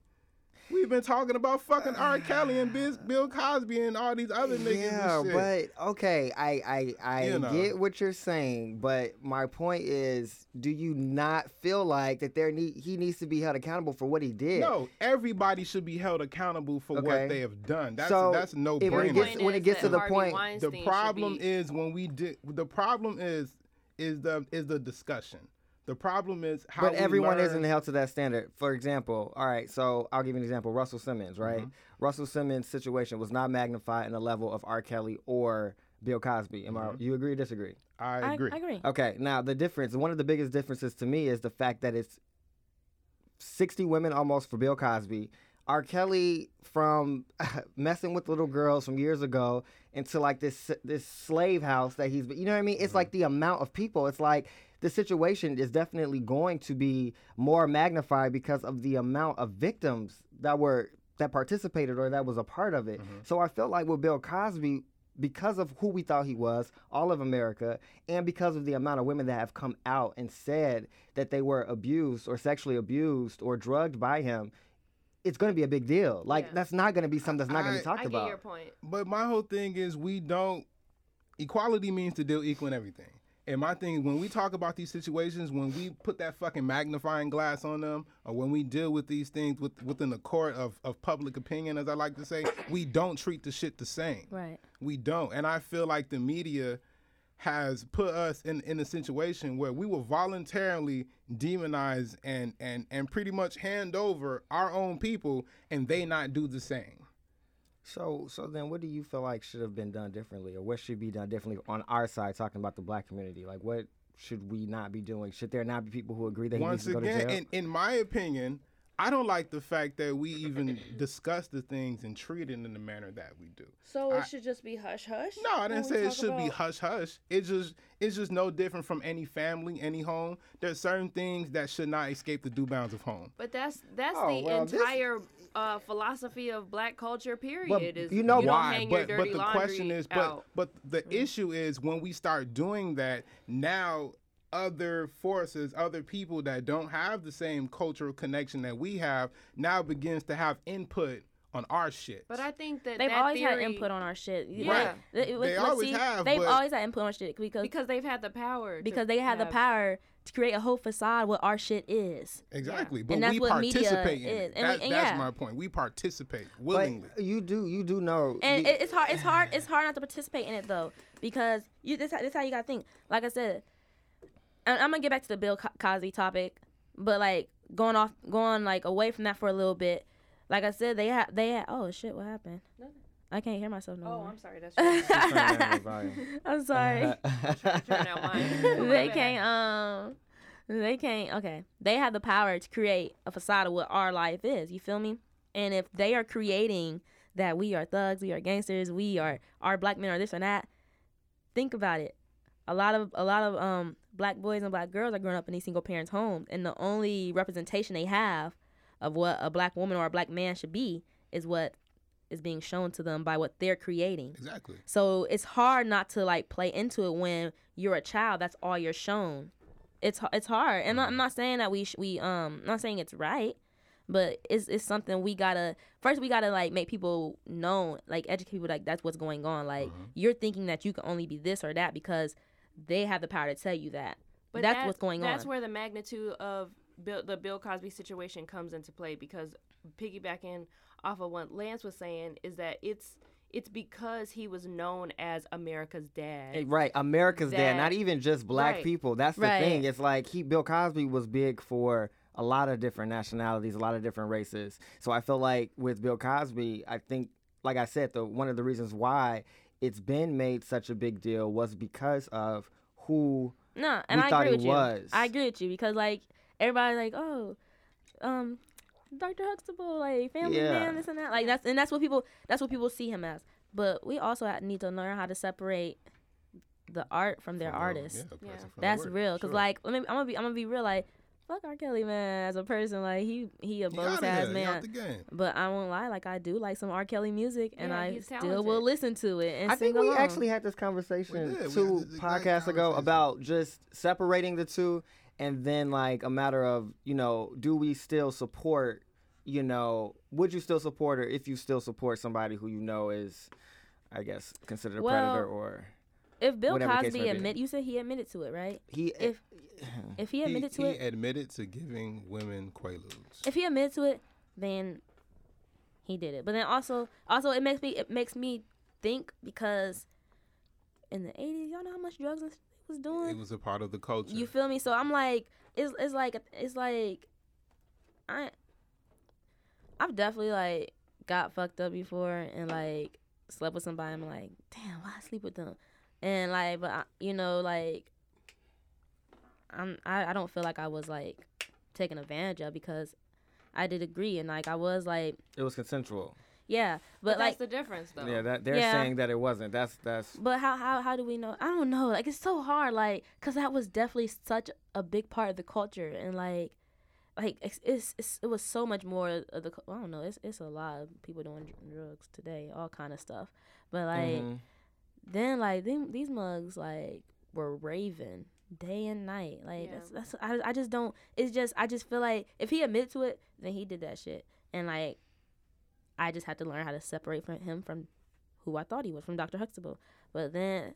We've been talking about fucking R. Uh, Kelly and Biz, Bill Cosby and all these other niggas. yeah, and shit. but okay, I I I You know. get what you're saying, but my point is, do you not feel like that there need he needs to be held accountable for what he did? no, everybody should be held accountable for Okay. what they have done. That's So, that's no if when it gets- when it is gets to the Harvey point- Weinstein the problem be- is when we did the problem is is the is the discussion the problem is how but we everyone learn- isn't held to that standard. For example, all right, so I'll give you an example. Russell Simmons, right? Mm-hmm. Russell Simmons' situation was not magnified in the level of R. Kelly or Bill Cosby. Am Mm-hmm. I? You agree? or Disagree? i I agree I agree. Okay, now the difference, one of the biggest differences to me is the fact that it's 60 women almost for Bill Cosby. R. Kelly from messing with little girls from years ago into like this this slave house that he's you know what I mean? It's like the amount of people. It's like the situation is definitely going to be more magnified because of the amount of victims that were that participated or that was a part of it. Mm-hmm. So I felt like with Bill Cosby, because of who we thought he was, all of America, and because of the amount of women that have come out and said that they were abused or sexually abused or drugged by him, it's going to be a big deal. Like Yeah. that's not going to be something that's not going to be talked I get about. your point. but my whole thing is we don't equality means to deal equal in everything and my thing when we talk about these situations when we put that fucking magnifying glass on them or when we deal with these things with, within the court of, of public opinion as i like to say we don't treat the shit the same Right. We don't. And I feel like the media has put us in, in a situation where we will voluntarily demonize and, and, and pretty much hand over our own people and they not do the same. So, so then, what do you feel like should have been done differently, or what should be done differently on our side, talking about the black community? Like, what should we not be doing? Should there not be people who agree that he Once needs to go to again, jail? in, in my opinion, I don't like the fact that we even discuss the things and treat it in the manner that we do. So I- it should just be hush hush. No, I didn't say it talk should be hush hush. It's just it's just no different from any family, any home. There's certain things that should not escape the due bounds of home. But that's that's Oh, the well, this- entire uh, philosophy of black culture. Period. is you know you don't why hang but your dirty but the question is but out. but the issue is when we start doing that now other forces other people that don't have the same cultural connection that we have now begins to have input on our shit But I think that They've that always theory, had input on our shit. Yeah, Right. like, th- they always see, have. They've but- always had input on shit because because they've had the power. to because they had the power to create a whole facade what our shit is. exactly but And that's we what media participate in is. it And we- and that's yeah. my point we participate but willingly you do, you do know, And you- it's hard. It's hard. It's hard not to participate in it though, because you. This, this how you gotta think. Like I said, and I'm gonna get back to the Bill Co- Cosby topic, but like going off, going like away from that for a little bit. Like I said, they had. They had. Oh shit! What happened? I can't hear myself no Oh, more. I'm sorry. That's She's your turning volume. I'm sorry. turn out they can't um they can't okay they have the power to create a facade of what our life is you feel me and if they are creating that we are thugs we are gangsters we are our black men are this and that think about it a lot of a lot of um black boys and black girls are growing up in these single parents homes and the only representation they have of what a black woman or a black man should be is what is being shown to them by what they're creating Exactly. so it's hard not to like play into it when you're a child. That's all you're shown. It's it's hard, and I'm not saying that we sh- we um I'm not saying it's right, but it's it's something we gotta first we gotta like make people know like educate people like that's what's going on. Like you're thinking that you can only be this or that because they have the power to tell you that. But that's, what's going That's on. That's where the magnitude of Bill, the Bill Cosby situation comes into play because piggybacking off of what Lance was saying is that it's it's because he was known as America's dad. Eh, Right, America's dad, not even just black Right. people. That's the Right. thing. It's like he Bill Cosby was big for a lot of different nationalities, a lot of different races. So I feel like with Bill Cosby, I think like I said, the one of the reasons why it's been made such a big deal was because of who No, and I thought agree he with you. was. I agree with you because like everybody's like, oh, um, Dr. Huxtable, like family Yeah. man, this and that. Like that's and that's what people that's what people see him as. But we also need to learn how to separate the art from their From the- Yeah, the Yeah. from the That's work, real. Cause sure. like let me, I'm gonna be I'm gonna be real. Like fuck R. Kelly, man, as a person, like he he a He bogus ass here, he out man. But I won't lie, like I do like some R. Kelly music, and Yeah, I still will listen to it and I sing think we along. actually had this conversation We did. We two had this exact podcasts ago about just separating the two and then like a matter of, you know, do we still support, you know, would you still support her if you still support somebody who you know is I guess considered a Well, predator or if Bill whatever the case Cosby may admit, you said he admitted to it, right? he If if he He, admitted to he it, he admitted to giving women quaaludes. if he admitted to it, then he did it. But then also, also it makes me it makes me think because in the eighties, y'all know how much drugs this was doing. It was a part of the culture. You feel me? So I'm like, it's it's like it's like, I, I've definitely like got fucked up before and like slept with somebody. I'm like, damn, why I sleep with them? And like, but I, you know, like, I'm I, I don't feel like I was like taken advantage of because I did agree and like I was like, it was consensual. Yeah, but but, like. that's the difference, though. Yeah, that they're Yeah. saying that it wasn't. That's that's But how, how how do we know? I don't know. Like it's so hard. Like because that was definitely such a big part of the culture, and like like it's, it's, it's it was so much more of the. I don't know. It's it's a lot of people doing drugs today, all kind of stuff. But like mhm. then like them, these mugs like were raving day and night. Like Yeah. that's that's I I just don't. It's just I just feel like if he admitted to it, then he did that shit, and like I just had to learn how to separate from him from who I thought he was from Dr. Huxtable. But then,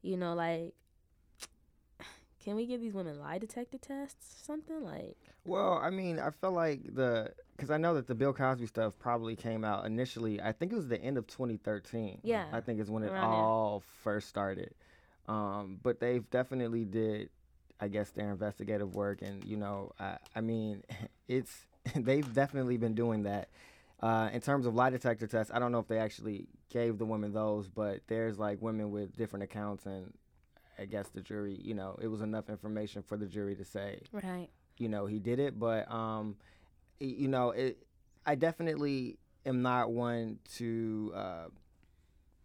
you know, like, can we give these women lie detector tests or something? Like, Well, I mean, I feel like the because I know that the Bill Cosby stuff probably came out initially. I think it was the end of 2013. Yeah, I think is when it there. all first started. Um, but they've definitely did, I guess, their investigative work, and you know, I, I mean, it's they've definitely been doing that. Uh, in terms of lie detector tests, I don't know if they actually gave the women those, but there's like women with different accounts, and I guess the jury, you know, it was enough information for the jury to say, right. you know he did it but um you know it i definitely am not one to uh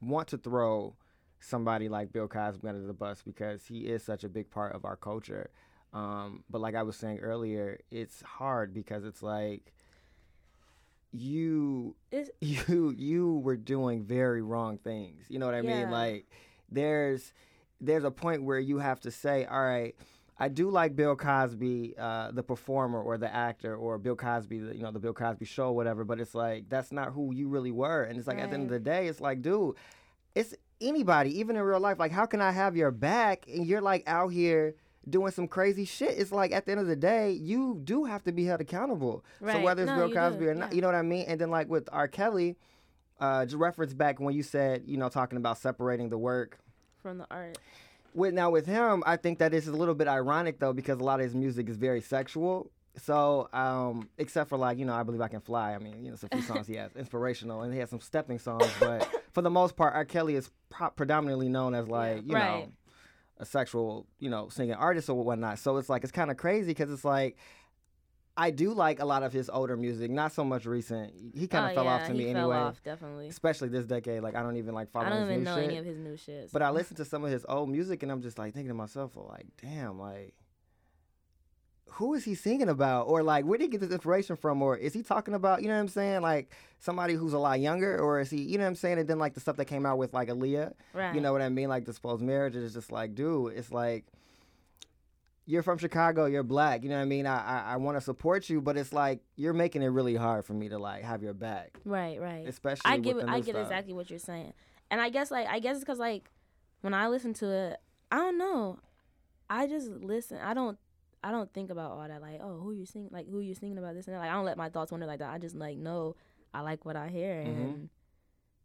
want to throw somebody like bill cosby under the bus because he is such a big part of our culture um but like i was saying earlier it's hard because it's like you It's, you you were doing very wrong things. You know what I Yeah. mean? Like there's there's a point where you have to say, all right, I do like Bill Cosby, uh, the performer or the actor, or Bill Cosby, the, you know, the Bill Cosby show, whatever. But it's like that's not who you really were. And it's like at the end of the day, it's like, dude, it's anybody, even in real life. Like, how can I have your back and you're like out here doing some crazy shit? It's like at the end of the day, you do have to be held accountable. Right. So whether it's No, Bill you do, Cosby or not, yeah. you know what I mean? And then like with R. Kelly, uh, just reference back when you said, you know, talking about separating the work. from the art. With now with him, I think that is a little bit ironic though because a lot of his music is very sexual. So, um, except for like you know, I believe I can fly. I mean, you know, it's a few songs he has inspirational, and he has some stepping songs. But for the most part, R. Kelly is pro- predominantly known as like you know Right. A sexual you know singing artist or whatnot. So it's like it's kind of crazy because it's like. I do like a lot of his older music, not so much recent. He kind of Oh, fell yeah, off to he me fell anyway, off, definitely. especially this decade. Like I don't even like follow I don't his even new know shit. any of his new shit. But I listen to some of his old music and I'm just like thinking to myself, well, like, damn, like, who is he singing about? Or like, where did he get this inspiration from? Or is he talking about, you know what I'm saying? Like somebody who's a lot younger? Or is he, you know what I'm saying? And then like the stuff that came out with like Aaliyah, right. you know what I mean? Like Disposed Marriage is just like, dude, it's like, you're from Chicago, you're black, you know what I mean? I I, I want to support you, but it's like you're making it really hard for me to like have your back, Right, right. especially I get I get stuff. exactly what you're saying, and I guess like I guess it's because like when I listen to it, I don't know, I just listen. I don't I don't think about all that like oh who you sing like who you singing about this and that. like I don't let my thoughts wander like that. I just like know I like what I hear Mhm. and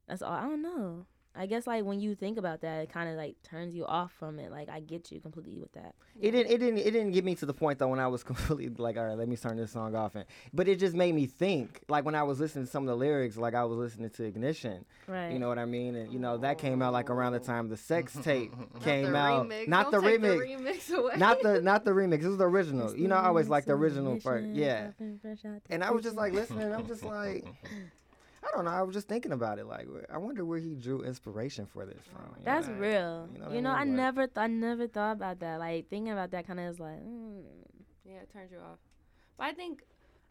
that's all. I don't know. I guess like when you think about that, it kind of like turns you off from it. Like I get you completely with that. It didn't. It didn't. It didn't get me to the point though when I was completely like, all right, let me turn this song off. And but it just made me think. Like when I was listening to some of the lyrics, like I was listening to Ignition. Right. You know what I mean? And you know that came out like around the time the sex tape Not came the out. remix. Not Don't the take remix. The remix away. Not the not the remix. It was the original. It's You know, I always like the original first. ignition, Yeah. popping fresh out the And I was just like listening. I'm just like, I don't know. I was just thinking about it. Like, I wonder where he drew inspiration for this from. you That's know? real. you You know know, what I I. Like- never, th- I never thought about that. Like thinking about that kind of is like, mm, Yeah, it turns you off. But I think,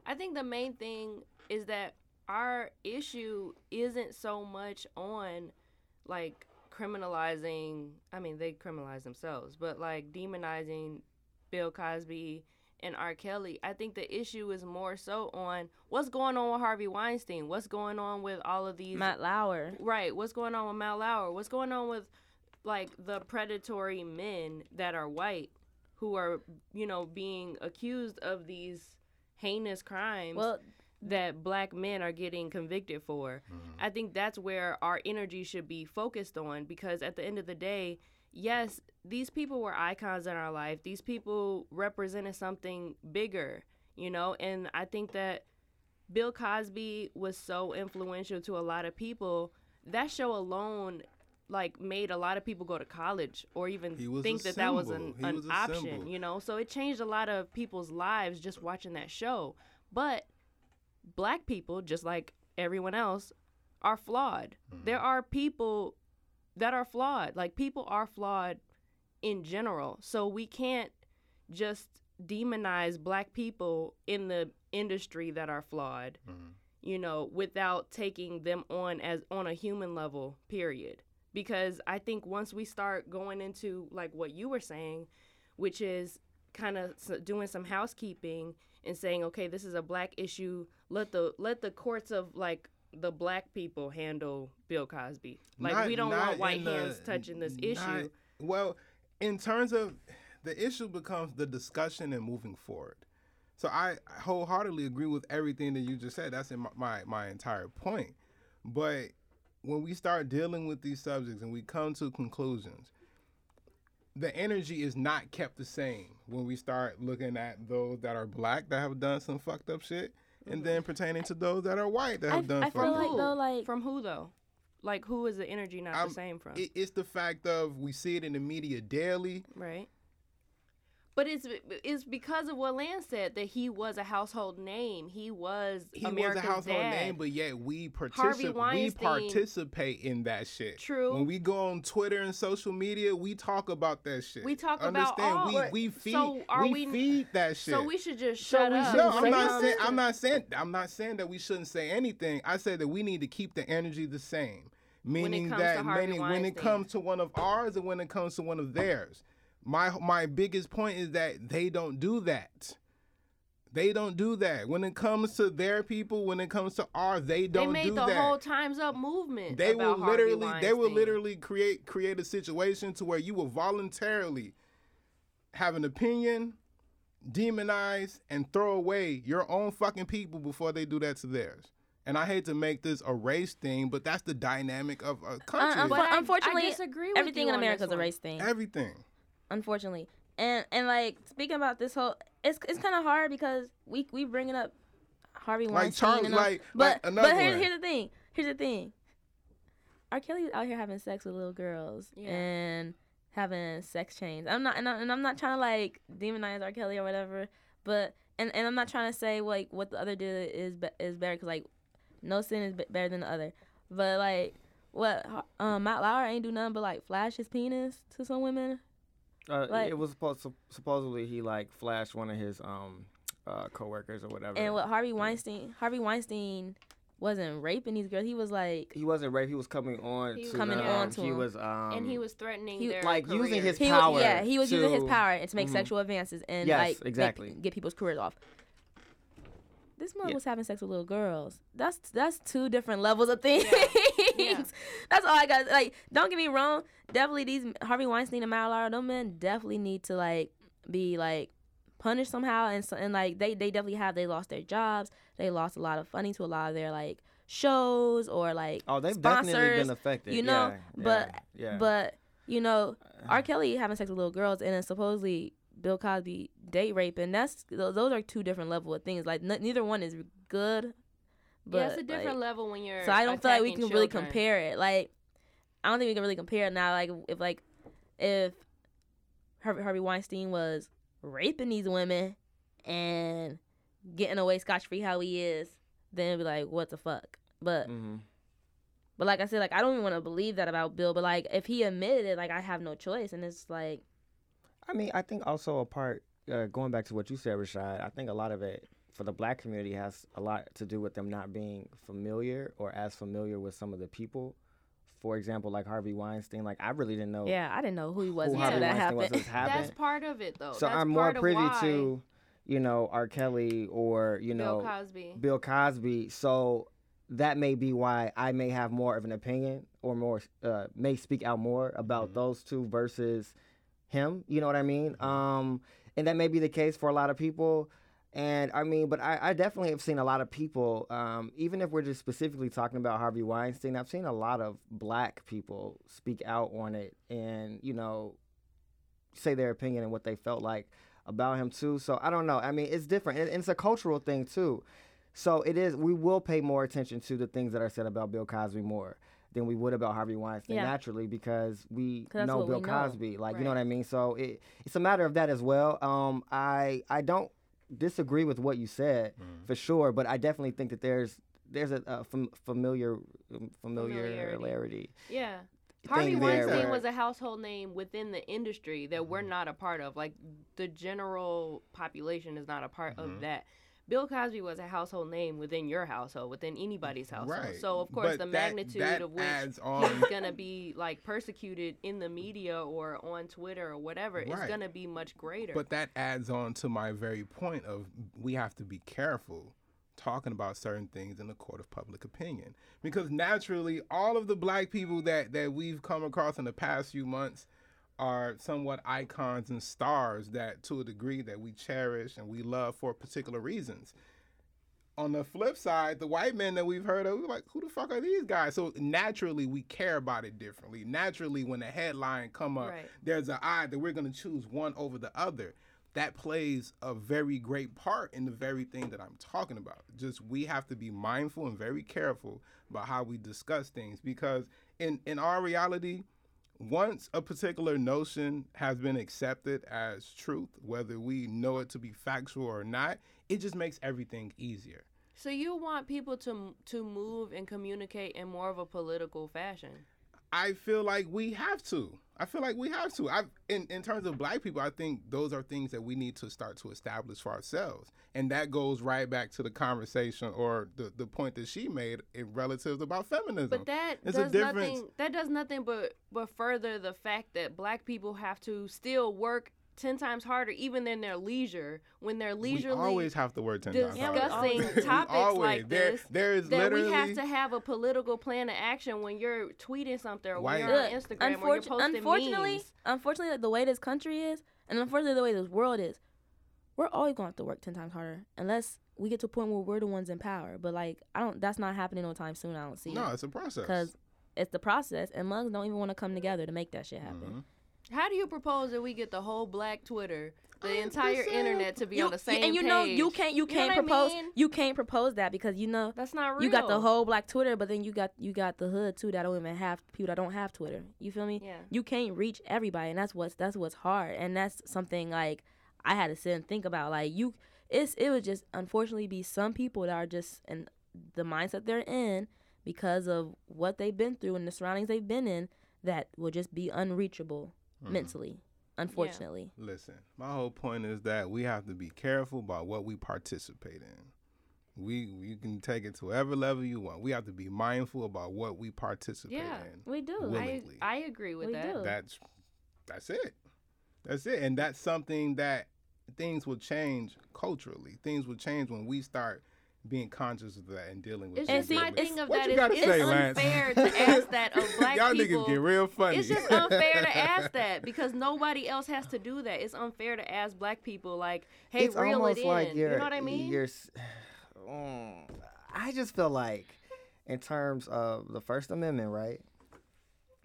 I think the main thing is that our issue isn't so much on, like criminalizing. I mean, they criminalize themselves, but like demonizing Bill Cosby and R. Kelly. I think the issue is more so on what's going on with Harvey Weinstein. What's going on with all of these Matt Lauer. Right. What's going on with Matt Lauer? What's going on with like the predatory men that are white who are, you know, being accused of these heinous crimes Well, that black men are getting convicted for. Mm-hmm. I think that's where our energy should be focused on because at the end of the day, yes, these people were icons in our life. These people represented something bigger, you know, and I think that Bill Cosby was so influential to a lot of people. That show alone like made a lot of people go to college or even think that that was an, an was option, symbol. you know. So it changed a lot of people's lives just watching that show. But black people, just like everyone else, are flawed. Mm-hmm. There are people that are flawed. Like people are flawed in general. So we can't just demonize black people in the industry that are flawed, Mhm. you know, without taking them on as on a human level, period. Because I think once we start going into like what you were saying, which is kind of doing some housekeeping and saying, okay, this is a black issue. Let the let the courts of like the black people handle Bill Cosby. Like Not- we don't want white in the- hands touching this not- issue. Well, in terms of the issue becomes the discussion and moving forward. So I wholeheartedly agree with everything that you just said. That's in my, my, my entire point. But when we start dealing with these subjects and we come to conclusions, the energy is not kept the same when we start looking at those that are black that have done some fucked up shit, and then pertaining to those that are white that I- have done I feel like though, like From who though? Like who is the energy not I'm- the same from? It, it's the fact of we see it in the media daily. right. But it's it's because of what Lance said that he was a household name. He was He America's was a household dad. name, but yet we participate. We participate in that shit. True. When we go on Twitter and social media, we talk about that shit. We talk about Understand? all- we we feed So are we, we- feed that shit. So we should just shut we up. should no, I'm not saying I'm not saying I'm not saying that we shouldn't say anything. I said that we need to keep the energy the same. Meaning comes that to Harvey meaning when it comes to one of ours and when it comes to one of theirs. My my biggest point is that they don't do that. They don't do that. When it comes to their people, when it comes to ours, they they don't They made do the that. whole Times Up movement. they will about Harvey literally they will Weinstein. literally create create a situation to where you will voluntarily have an opinion, demonize, and throw away your own fucking people before they do that to theirs. And I hate to make this a race thing, but that's the dynamic of a country. Uh, But I- I unfortunately, disagree with everything you in on America this is a race thing. Everything. Unfortunately. And and like speaking about this whole, it's it's kind of hard because we we bringing up Harvey Like Weinstein. Charlie- and all- like- but like another but here's here's the thing. Here's the thing. R. Kelly was out here having sex with little girls Yeah. and having sex change. I'm not, and, I, and I'm not trying to like demonize R. Kelly or whatever, but and, and I'm not trying to say like what the other did is be- is better because like no sin is be- better than the other, but like what um Matt Lauer ain't do nothing but like flash his penis to some women. Uh, Like- it was supposed supposedly he like flashed one of his um uh coworkers or whatever. And what Harvey Weinstein Harvey Weinstein wasn't raping these girls. He was like he wasn't raped. He was coming on He to was Coming them. on to He him. was um and he was threatening he- their like, using his careers. he power was, yeah he was using his to- power to make Mhm. sexual advances and Yes, like make- exactly. get people's careers off. This mother Yeah. was having sex with little girls. That's that's two different levels of things. Yeah. That's all I got. Like, don't get me wrong. Definitely these Harvey Weinstein and Matt Lauer, those men definitely need to like be like punished somehow. And so, and like they they definitely have. They lost their jobs. They lost a lot of funding to a lot of their like shows or like oh they've sponsors. definitely been affected. you know, yeah, but- yeah, yeah. But you know, uh-huh. R. Kelly having sex with little girls and then supposedly Bill Cosby date raping. That's those are two different level of things. Like n- neither one is good. But yeah, it's a different like, level when you're. So I don't feel like we attacking can really compare it. Like I don't think we can really compare it now. Like if like if Harvey, Harvey Weinstein was raping these women and getting away scotch free how he is, then be like what the fuck. But hmm but like I said, like I don't even want to believe that about Bill. But like if he admitted it, like I have no choice, and it's like I mean, I think also a part uh, going back to what you said, Rashad. I think a lot of it for the black community has a lot to do with them not being familiar or as familiar with some of the people. For example, like Harvey Weinstein. Like I really didn't know yeah, I didn't know who he was who until Harvey that Weinstein was. happened. Happened. That's part of it, though. so That's I'm more part of privy why to, you know, R. Kelly or you know, Bill know Cosby. Bill Cosby. So that may be why I may have more of an opinion or more uh, may speak out more about Mhm. those two versus him. You know what I mean? Um, and that may be the case for a lot of people. And I mean, but I, I definitely have seen a lot of people, um, even if we're just specifically talking about Harvey Weinstein, I've seen a lot of black people speak out on it and, you know, say their opinion and what they felt like about him too. So I don't know. I mean, it's different. And it's a cultural thing too. So it is. We will pay more attention to the things that are said about Bill Cosby more than we would about Harvey Weinstein Yeah. naturally because we know Bill we know. Cosby. Like you know what I mean. So it it's a matter of that as well. Um, I I don't disagree with what you said Mm. for sure, but I definitely think that there's there's a, a fam- familiar um, Familiarity. familiarity. Yeah. Harvey thing there Weinstein was a household name within the industry that we're Mm-hmm. not a part of. Like the general population is not a part Mhm. of that. Bill Cosby was a household name within your household, within anybody's household. Right. So of course But the that- magnitude that of which he's gonna be like persecuted in the media or on Twitter or whatever is gonna be much greater. But that adds on to my very point of we have to be careful talking about certain things in the court of public opinion because naturally all of the black people that that we've come across in the past few months are somewhat icons and stars that to a degree that we cherish and we love for particular reasons on the flip side, the white men that we've heard of, we're like, who the fuck are these guys? So naturally, we care about it differently. Naturally, when the headline come up, Right. there's an eye that we're going to choose one over the other. That plays a very great part in the very thing that I'm talking about. Just we have to be mindful and very careful about how we discuss things because in in our reality, once a particular notion has been accepted as truth, whether we know it to be factual or not, it just makes everything easier. so you want people to to move and communicate in more of a political fashion. I feel like we have to. I feel like we have to. I in in terms of black people, I think those are things that we need to start to establish for ourselves. And that goes right back to the conversation or the, the point that she made in relatives about feminism. But that It's a does nothing. That does nothing but but further the fact that black people have to still work ten times harder, even in their leisure, when they're leisurely. we leisurely always have to work ten times harder. discussing We topics always. like There- this. there is that literally we have to have a political plan of action when you're tweeting something or White- when you're on Look, Instagram or you're unfortu- posting unfortunately, memes. unfortunately, the way this country is, and unfortunately the way this world is, we're always going to have to work ten times harder unless we get to a point where we're the ones in power. But like, I don't. That's not happening no time soon. I don't see. No, it's a process. because it's the process, and mugs don't even want to come together to make that shit happen. Mhm. How do you propose that we get the whole black Twitter, the I'm entire internet to be you- on the same page? and you know you can't you know can't what I propose mean? you can't propose that because you know That's not real. you got the whole black Twitter, but then you got you got the hood too that don't even have people that don't have Twitter. You feel me? Yeah. You can't reach everybody, and that's what's that's what's hard, and that's something like I had to sit and think about. Like you, it's it would just unfortunately be some people that are just in the mindset they're in because of what they've been through and the surroundings they've been in that will just be unreachable Mm-hmm. mentally. Unfortunately, Listen, my whole point is that we have to be careful about what we participate in. We you can take it to whatever level you want. We have to be mindful about what we participate Yeah. in. we do. I, willingly. I agree with We that. do. That's that's it. That's it. And that's something that things will change culturally. Things will change when we start being conscious of that and dealing with It's it. just see, my it's- thing of What that it's say, unfair to ask that of black Y'all people. niggas get real funny. It's just unfair to ask that because nobody else has to do that. It's unfair to ask black people like, "Hey, it's reel almost it in." like you're, you know what I mean? You're, s- Mm, I just feel like, in terms of the First Amendment, right?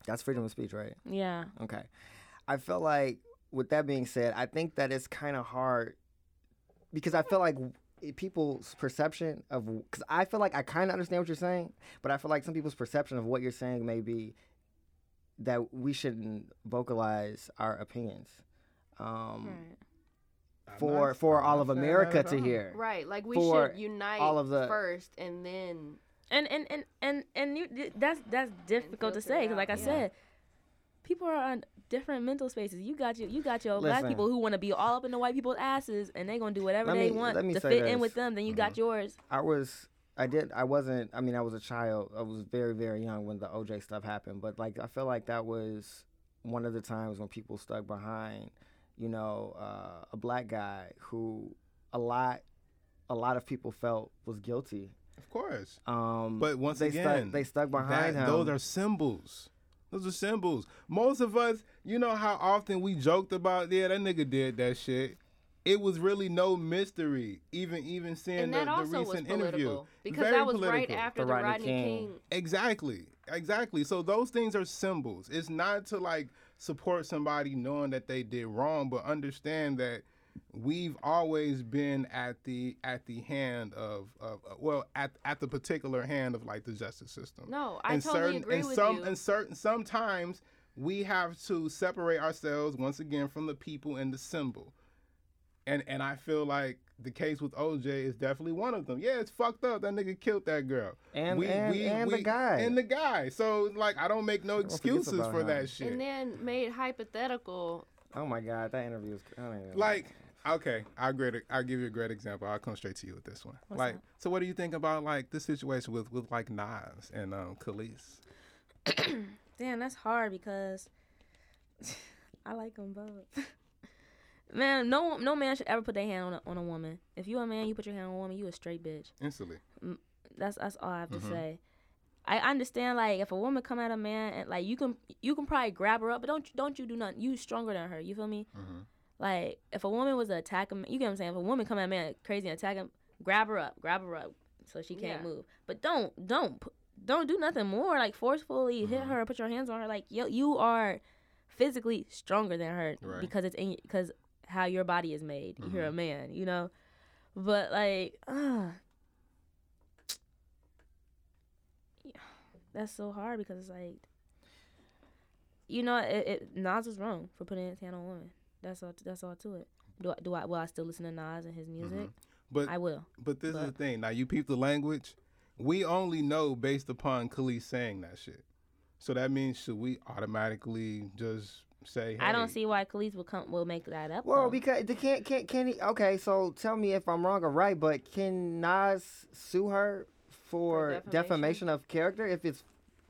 That's freedom of speech, right? yeah. Okay. I feel like, with that being said, I think that it's kind of hard because I feel like i- people's perception of because I feel like I kind of understand what you're saying, but I feel like some people's perception of what you're saying may be that we shouldn't vocalize our opinions. Um, Right. For not- for I'm all of America to hear. right. Like we should unite all of the- first and then and and and and and you that's that's difficult to say because like i yeah. said people are on different mental spaces you got your you got your black people who want to be all up in the white people's asses and they gonna do whatever Let they me- want to fit in this. Mm-hmm. with them then you got yours I was I did I wasn't I mean I was a child I was very very young when the OJ stuff happened but like I feel like that was one of the times when people stuck behind you know uh, a black guy who a lot a lot of people felt was guilty Of course. um But once they again, stuck, they stuck behind that- him Those are symbols. Those are symbols. Most of us, you know how often we joked about, yeah, that nigga did that shit. It was really no mystery, even even seeing the, that the recent interview. because Very that was right after The the, Rodney Rodney King. King. Exactly. Exactly. So those things are symbols. It's not to like support somebody knowing that they did wrong, but understand that we've always been at the at the hand of, of uh, well at at the particular hand of like the justice system. No, I and totally certain, agree and with some, you. And certain sometimes we have to separate ourselves once again from the people and the symbol. And and I feel like the case with OJ is definitely one of them. Yeah, it's fucked up. That nigga killed that girl. And- and- and the guy. And the guy. So like I don't make no Everyone forgets excuses for him. that shit. And then made hypothetical. oh my god that interview was I don't even- like okay i'll great i'll give you a great example i'll come straight to you with this one What's like up? so what do you think about like this situation with with like nas and um Kelis? damn that's hard because i like them both man no no man should ever put their hand on a, on a woman if you a man you put your hand on a woman you a straight bitch instantly that's that's all I have to Mhm. say. I understand like if a woman come at a man and like you can you can probably grab her up, but don't don't you do nothing. You stronger than her. You feel me? Mhm. Like if a woman was to attack him, you get what I'm saying. If a woman come at a man crazy and attack him, grab her up, grab her up so she can't Yeah. move. But don't don't don't do nothing more like forcefully hit Mhm. her, put your hands on her. Like yo, you are physically stronger than her Right. because it's in because how your body is made. You're a Mhm. man, you know. But like, uh, that's so hard because it's like, you know, it, it Nas was wrong for putting his hand on women. That's all. That's all to it. Do I, do I will I still listen to Nas and his mm-hmm. music? but I will. but this is the thing now you peep the language we only know based upon Kelis saying that shit so that means should we automatically just say I don't see why Kelis will come will make that up. Well, though. because they can't can can he? Okay, so tell me if I'm wrong or right, but can Nas sue her for, defamation? defamation? of character if it's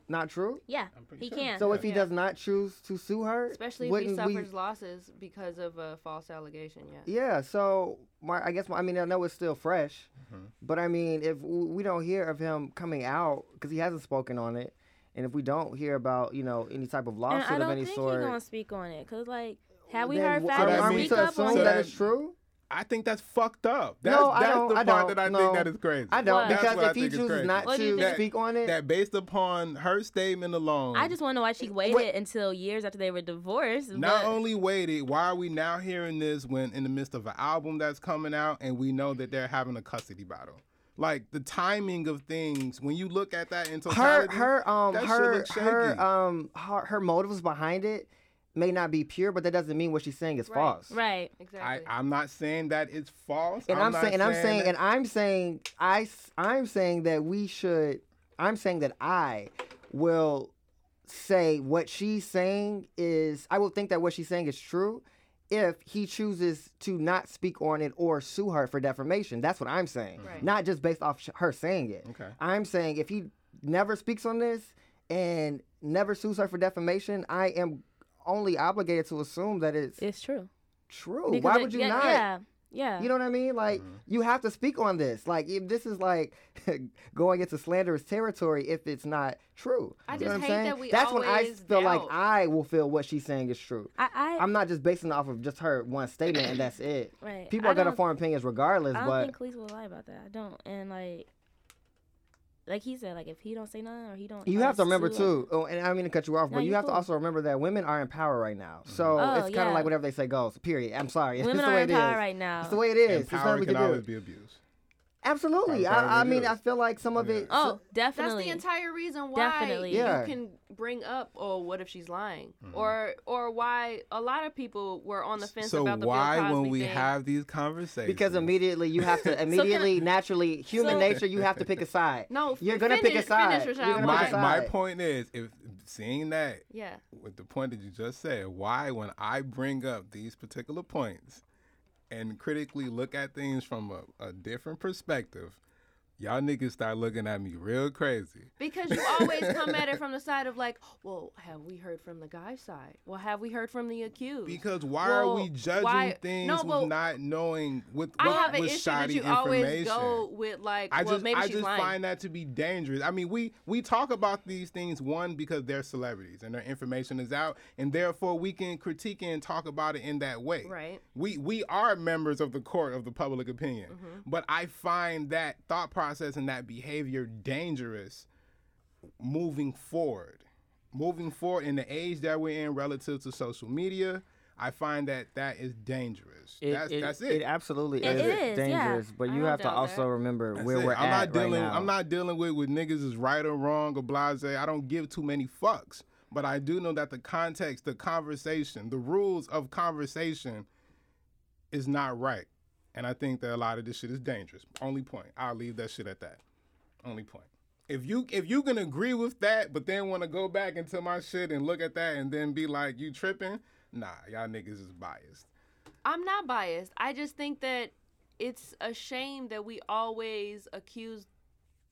not true? yeah, I'm pretty he sure. can. So if he Yeah. does not choose to sue her, Especially if he wouldn't we- suffers losses because of a false allegation. Yeah. Yeah, so my I guess my, I mean I know it's still fresh, Mhm. but I mean if we don't hear of him coming out because he hasn't spoken on it, and if we don't hear about you know any type of lawsuit and lawsuit I of don't any think sort, he's gonna speak on it because like, have we then heard w- Fat are, that we means- to up assume on so that it? it's true? I think that's fucked up. That's, No, I don't- the I part don't. that I No. think that is crazy. I don't What? That's because I if he think is chooses crazy. not What do you to think? speak on it, that based upon her statement alone, I just want to know why she waited Wait. until years after they were divorced. not but- only waited, why are we now hearing this when in the midst of an album that's coming out and we know that they're having a custody battle? Like the timing of things, when you look at that in her totality, her um her her um her, her motives behind it may not be pure, but that doesn't mean what she's saying is Right. false. right. Exactly. I'm not saying that it's false. And I'm, not saying, and I'm saying, that- and I'm saying, I, s- I'm saying that we should. I'm saying that I will say what she's saying is. I will think that what she's saying is true, if he chooses to not speak on it or sue her for defamation. That's what I'm saying. Right. Not just based off her saying it. Okay. I'm saying if he never speaks on this and never sues her for defamation, I am only obligated to assume that it's It's true. true. Because Why it- would you yeah, not? Yeah. Yeah. You know what I mean? Like Mm-hmm. you have to speak on this. Like if this is like going into slanderous territory if it's not true. I You just know what I'm hate saying? that we That's when I always feel like. I will feel what she's saying is true. I, I, I'm not just basing it off of just her one statement and that's it. right. People I are gonna form opinions regardless, But I don't but think Kelis will lie about that. I don't. And like, like he said, like if he don't say nothing or he don't, you have to remember sue too. Oh, and I don't mean to cut you off, No, but you you're have to also remember that women are in power right now. Mm-hmm. So Oh, it's kind of yeah. like whatever they say goes. Period. I'm sorry. Women it's the are way in it power is. right now. It's the way it is. and It's power nothing we can can always do. be abused. Absolutely. I, I mean. I feel like some of Yeah. it. Oh, so- That's the entire reason why Definitely. Yeah. you can bring up, oh, what if she's lying, Mm-hmm. or or why a lot of people were on the fence So about the why, Bill Cosby when we thing. have these conversations, Because immediately you have to immediately naturally human So- nature you have to pick a side. No, you're gonna pick a side. finish, Rashad. gonna my pick a my point is, if seeing that yeah, with the point that you just said, why when I bring up these particular points and critically look at things from a, a different perspective, y'all niggas start looking at me real crazy. because you always come at it from the side of like, well, have we heard from the guy's side? Well, have we heard from the accused? Because why are we judging why- things no, with not knowing what, I what have an was issue shoddy that you information? always go with like, I well, just, maybe I she's just lying. find that to be dangerous. I mean, we we talk about these things one because they're celebrities and their information is out, and therefore we can critique it and talk about it in that way. Right. We we are members of the court of the public opinion, Mm-hmm. but I find that thought process and that behavior dangerous moving forward. Moving forward in the age that we're in relative to social media, I find that that is dangerous. It, that's it, that's it. It absolutely It is, is, yeah. dangerous, but you have to also that. remember That's where it. we're I'm at not dealing. right now. I'm not dealing with with niggas is right or wrong or blase. I don't give too many fucks. But I do know that the context, the conversation, the rules of conversation is not right. And I think that a lot of this shit is dangerous. Only point. I'll leave that shit at that. Only point. If you if you can agree with that, but then want to go back into my shit and look at that and then be like you tripping, nah, y'all niggas is biased. I'm not biased. I just think that it's a shame that we always accuse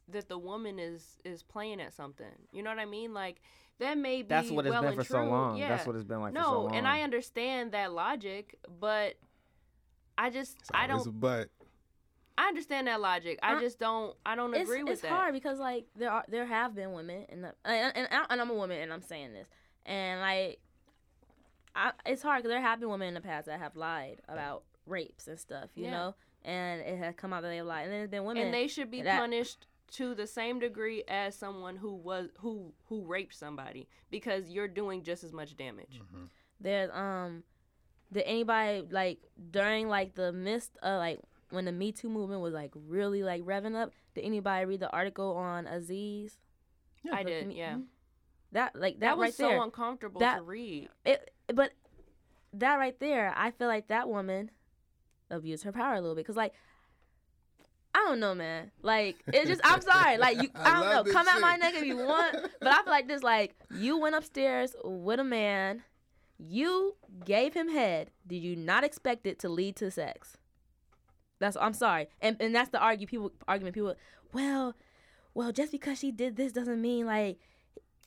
that the woman is is playing at something. You know what I mean? Like that may be That's what it's well been and for so long. Yeah. That's what it's been like no, for so long. No, and I understand that logic, but I just It's I don't but. I understand that logic. I I- just don't I don't it's, agree with that. it's hard because like there are there have been women and the, and, and, and I'm a woman and I'm saying this and like I, it's hard because there have been women in the past that have lied about rapes and stuff you Yeah. know and it has come out that they lied and there's been women and they should be that- punished to the same degree as someone who was who who raped somebody because you're doing just as much damage. there's um did anybody like during like the midst of like when the Me Too movement was like really like revving up did anybody read the article on Aziz I did, commu- yeah. Mhm. that like that, That was right so there uncomfortable That- to read. it, but that right there, I feel like that woman abused her power a little bit. Cause like, I don't know, man. Like, it's just, I'm sorry. Like, you, I I, don't love know. this Come at my neck if you want. But I feel like this, like, you went upstairs with a man, you gave him head. Did you not expect it to lead to sex? That's, I'm sorry. And, and that's the argue people, argument. People, well, well, just because she did this doesn't mean like,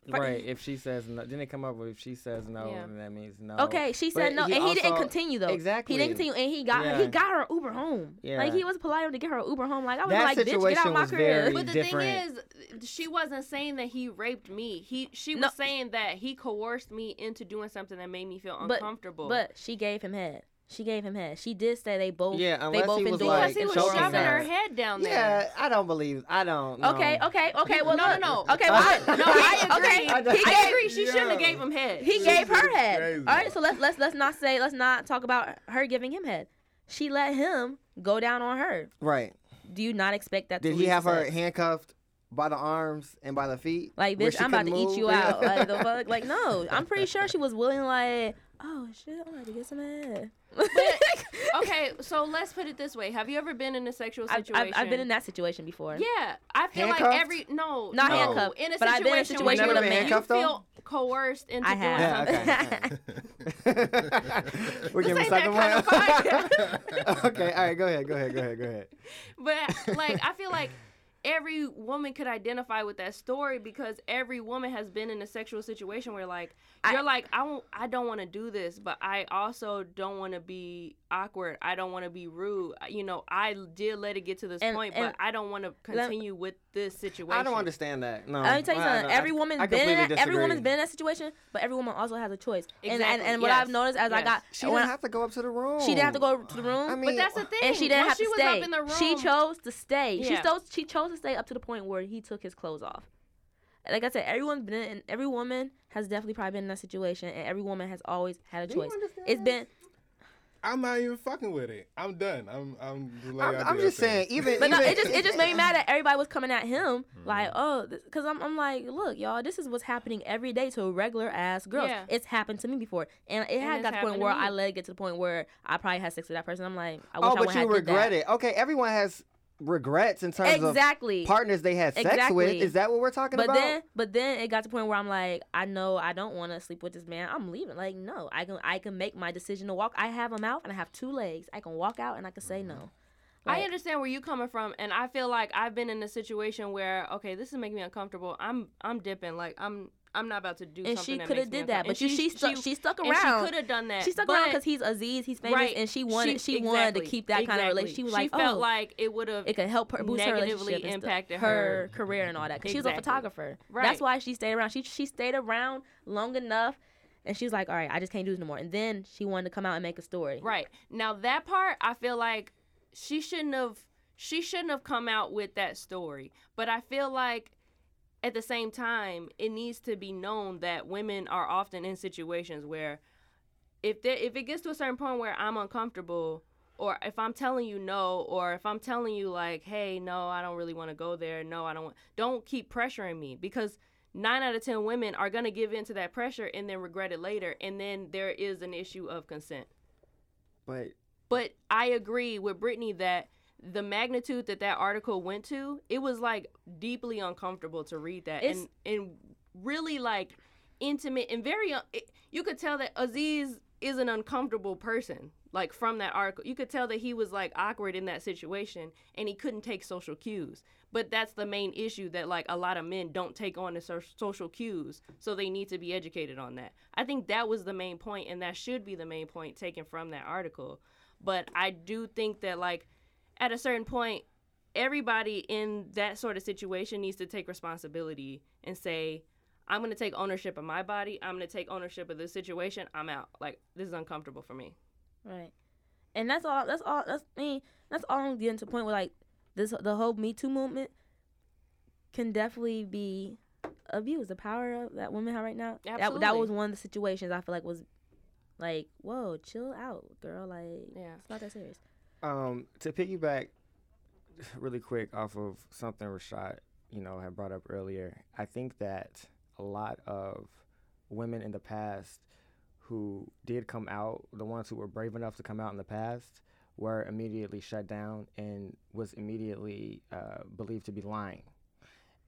right. If she says no, then they come up with if she says no, Yeah. then that means no. Okay, she But said no, he and he didn't continue though. Exactly. He didn't continue, and he got her. He got her Uber home. Yeah. Like he was polite enough to get her Uber home. Like I was That like, bitch, get situation out my was crib. But the different. thing is, she wasn't saying that he raped me. He she was No. saying that he coerced me into doing something that made me feel But- uncomfortable. But she gave him head. She gave him head. She did say they both. Yeah, they unless both he been was doing like- because he was shoving her her. head down there. Yeah, I don't believe. I don't. know. Okay, okay, okay. Well, no, no, no. Okay, well, I- No, I He- agree. Okay, I- he I gave agree. She shouldn't have gave him head. he This gave her head. crazy. All right, so let's let's let's not say let's not talk about her giving him head. She let him go down on her. Right. Do you not expect that? Did to he have her sex? handcuffed by the arms and by the feet? Like, where bitch, she I'm about to couldn't eat you out. Like the fuck. Like, no. I'm pretty sure she was willing. Like, oh shit, I'm about to get some head. okay, so let's put it this way: Have you ever been in a sexual I've, situation? I've, I've been in that situation before. Yeah, I feel Handcuffed? like every no, Not no, handcuffed, in a but I've been in a situation situation where with a you man. Handcuffed, feel coerced into I doing something. Yeah, okay. We're giving ain't second that kind one. okay, all right, go ahead, go ahead, go ahead, go ahead. But like, I feel like every woman could identify with that story because every woman has been in a sexual situation where like you're like I won't, I don't want to do this, but I also don't want to be awkward. I don't want to be rude. You know, I did let it get to this And- point, and but I don't want to continue with this situation. I don't understand that. No, Let me tell you something. I- every I woman's been in that, every woman's been in that situation, but every woman also has a choice. And and, Exactly, and what I've noticed as I got She didn't I- have to go up to the room. she didn't have to go to the room. I mean, But that's the thing. and she didn't Once have she to was stay. up in the room, She chose to stay. She Yeah. chose she chose to stay up to the point where he took his clothes off. Like I said, everyone's been in, every woman has definitely probably been in that situation, and every woman has always had a Do choice. understand It's this? been, I'm not even fucking with it. I'm done. I'm. I'm. Just I'm, I'm do your just saying, even but no, it just it just made me mad that everybody was coming at him mm-hmm. like, oh, because I'm I'm like, look, y'all, this is what's happening every day to a regular ass girls. Yeah. It's happened to me before, and it had got to the point where. I let it get to the point where I probably had sex with that person. I'm like, I oh, wish oh, I but wouldn't you regret it. Okay, everyone has regrets in terms Exactly. of partners they had sex with. Is that what we're talking But about? then, but then it got to the point where I'm like, I know I don't want to sleep with this man. I'm leaving. Like, no, I can, I can make my decision to walk. I have a mouth and I have two legs. I can walk out and I can say mm-hmm. no. I understand where you're coming from, and I feel like I've been in a situation where okay, this is making me uncomfortable. I'm I'm dipping, like I'm I'm not about to do and she could have did that, but she she stuck she stuck around. she could have done that. She stuck but, around because he's Aziz, he's famous, right, and she wanted she, wanted to keep that kind of relationship. She was she like, felt oh, like it would have it could help her boost her negatively relationship impacted her, her. career and all that. 'Cause she was a photographer. Right. That's why she stayed around. She she stayed around long enough, and she's like, all right, I just can't do this no more. And then she wanted to come out and make a story. Right. Now that part I feel like she shouldn't have she shouldn't have come out with that story. But I feel like at the same time it needs to be known that women are often in situations where if there if it gets to a certain point where I'm uncomfortable or if I'm telling you no or if I'm telling you like hey no I don't really want to go there no I don't want don't keep pressuring me because 9 out of 10 women are going to give in to that pressure and then regret it later and then there is an issue of consent. but But I agree with Brittany that the magnitude that that article went to, it was like deeply uncomfortable to read that, It's- and and really like intimate and very. un- It, you could tell that Aziz is an uncomfortable person. Like from that article, you could tell that he was like awkward in that situation, and he couldn't take social cues. But that's the main issue that like a lot of men don't take on the so- social cues, so they need to be educated on that. I think that was the main point, and that should be the main point taken from that article. But I do think that like at a certain point, everybody in that sort of situation needs to take responsibility and say, I'm gonna take ownership of my body. I'm gonna take ownership of this situation. I'm out. Like this is uncomfortable for me. Right. And that's all. That's all. That's I mean. That's all. I'm getting to the point where like this the whole Me Too movement can definitely be abused. The power of that women have right now. That that was one of the situations I feel like was like, whoa, chill out, girl. Like, Yeah. it's not that serious. Um, to piggyback really quick off of something Rashad, you know, had brought up earlier, I think that a lot of women in the past who did come out, the ones who were brave enough to come out in the past, were immediately shut down and was immediately uh, believed to be lying.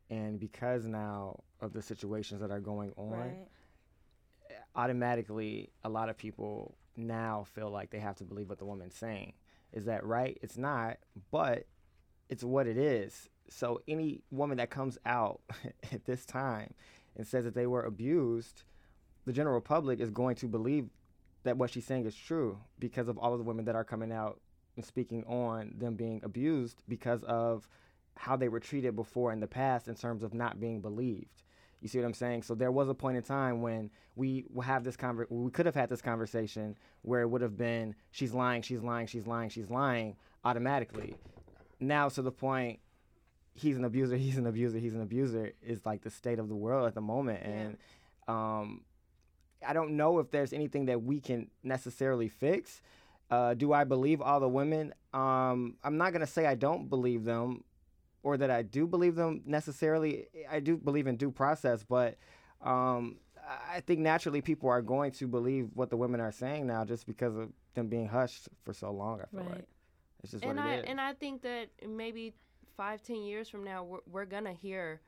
And because now of the situations that are going on, Right. automatically a lot of people now feel like they have to believe what the woman's saying. Is that right? It's not, but it's what it is. So any woman that comes out at this time and says that they were abused, the general public is going to believe that what she's saying is true because of all of the women that are coming out and speaking on them being abused because of how they were treated before in the past in terms of not being believed. You see what I'm saying? So there was a point in time when we have this conver- we could have had this conversation where it would have been she's lying, she's lying, she's lying, she's lying automatically. Now to the point he's an abuser, he's an abuser, he's an abuser is like the state of the world at the moment Yeah. and um I don't know if there's anything that we can necessarily fix. Uh, do I believe all the women? Um, I'm not gonna say I don't believe them, or that I do believe them necessarily. I do believe in due process, but um, I think naturally people are going to believe what the women are saying now, just because of them being hushed for so long. I feel Right. like it's just and what I it is. and I think that maybe five, ten years from now, we're, we're gonna hear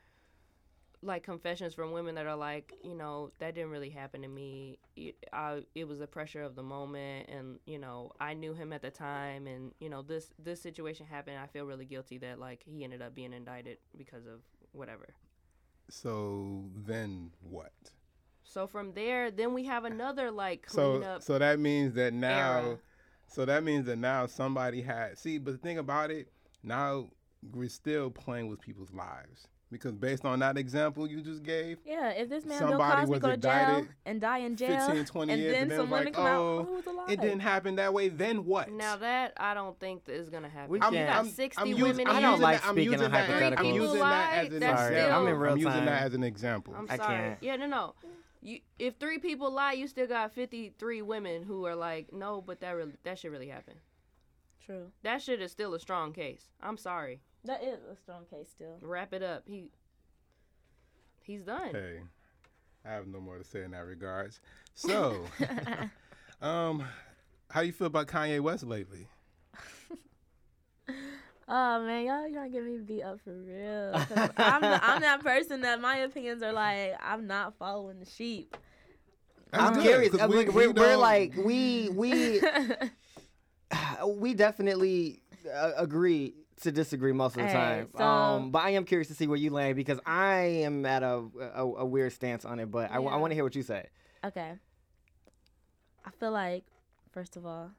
like confessions from women that are like, you know, that didn't really happen to me. It, I, it was the pressure of the moment, and you know, I knew him at the time, and you know, this this situation happened. I feel really guilty that like he ended up being indicted because of whatever. So then what? So from there, then we have another like So cleanup. so that means that now, era. so that means that now somebody had see. But the thing about it, now we're still playing with people's lives because based on that example you just gave, Yeah, if this man Bill Somebody Cosby was go to jail indicted and die in jail, 15, 20 and years, then and then some it women like, come oh, out, who was alive? it didn't happen that way. Then what? now that I don't think that is gonna happen. We you can't- got I'm- 60 I'm women using, in I don't like that, speaking using in that, I'm using that as an That's example. still- I'm in real I'm using that as an example. I'm I sorry. can't. Yeah, no, no. You, if three people lie, you still got 53 women who are like, no, but that really, that should really happen. True. That shit is still a strong case. I'm sorry. That is a strong case still. Wrap it up. He, he's done. Hey, I have no more to say in that regards. So, um, how you feel about Kanye West lately? Oh man, y'all trying to get me beat up for real. I'm, I'm that person that my opinions are like I'm not following the sheep. That's I'm good, curious. 'cause uh, we- we, we we, we're like we we we definitely uh, agree to disagree most of the Hey, time. so- um, but I am curious to see where you land because I am at a a, a weird stance on it. But I, Yeah. want to hear what you say. okay. I feel like first of all,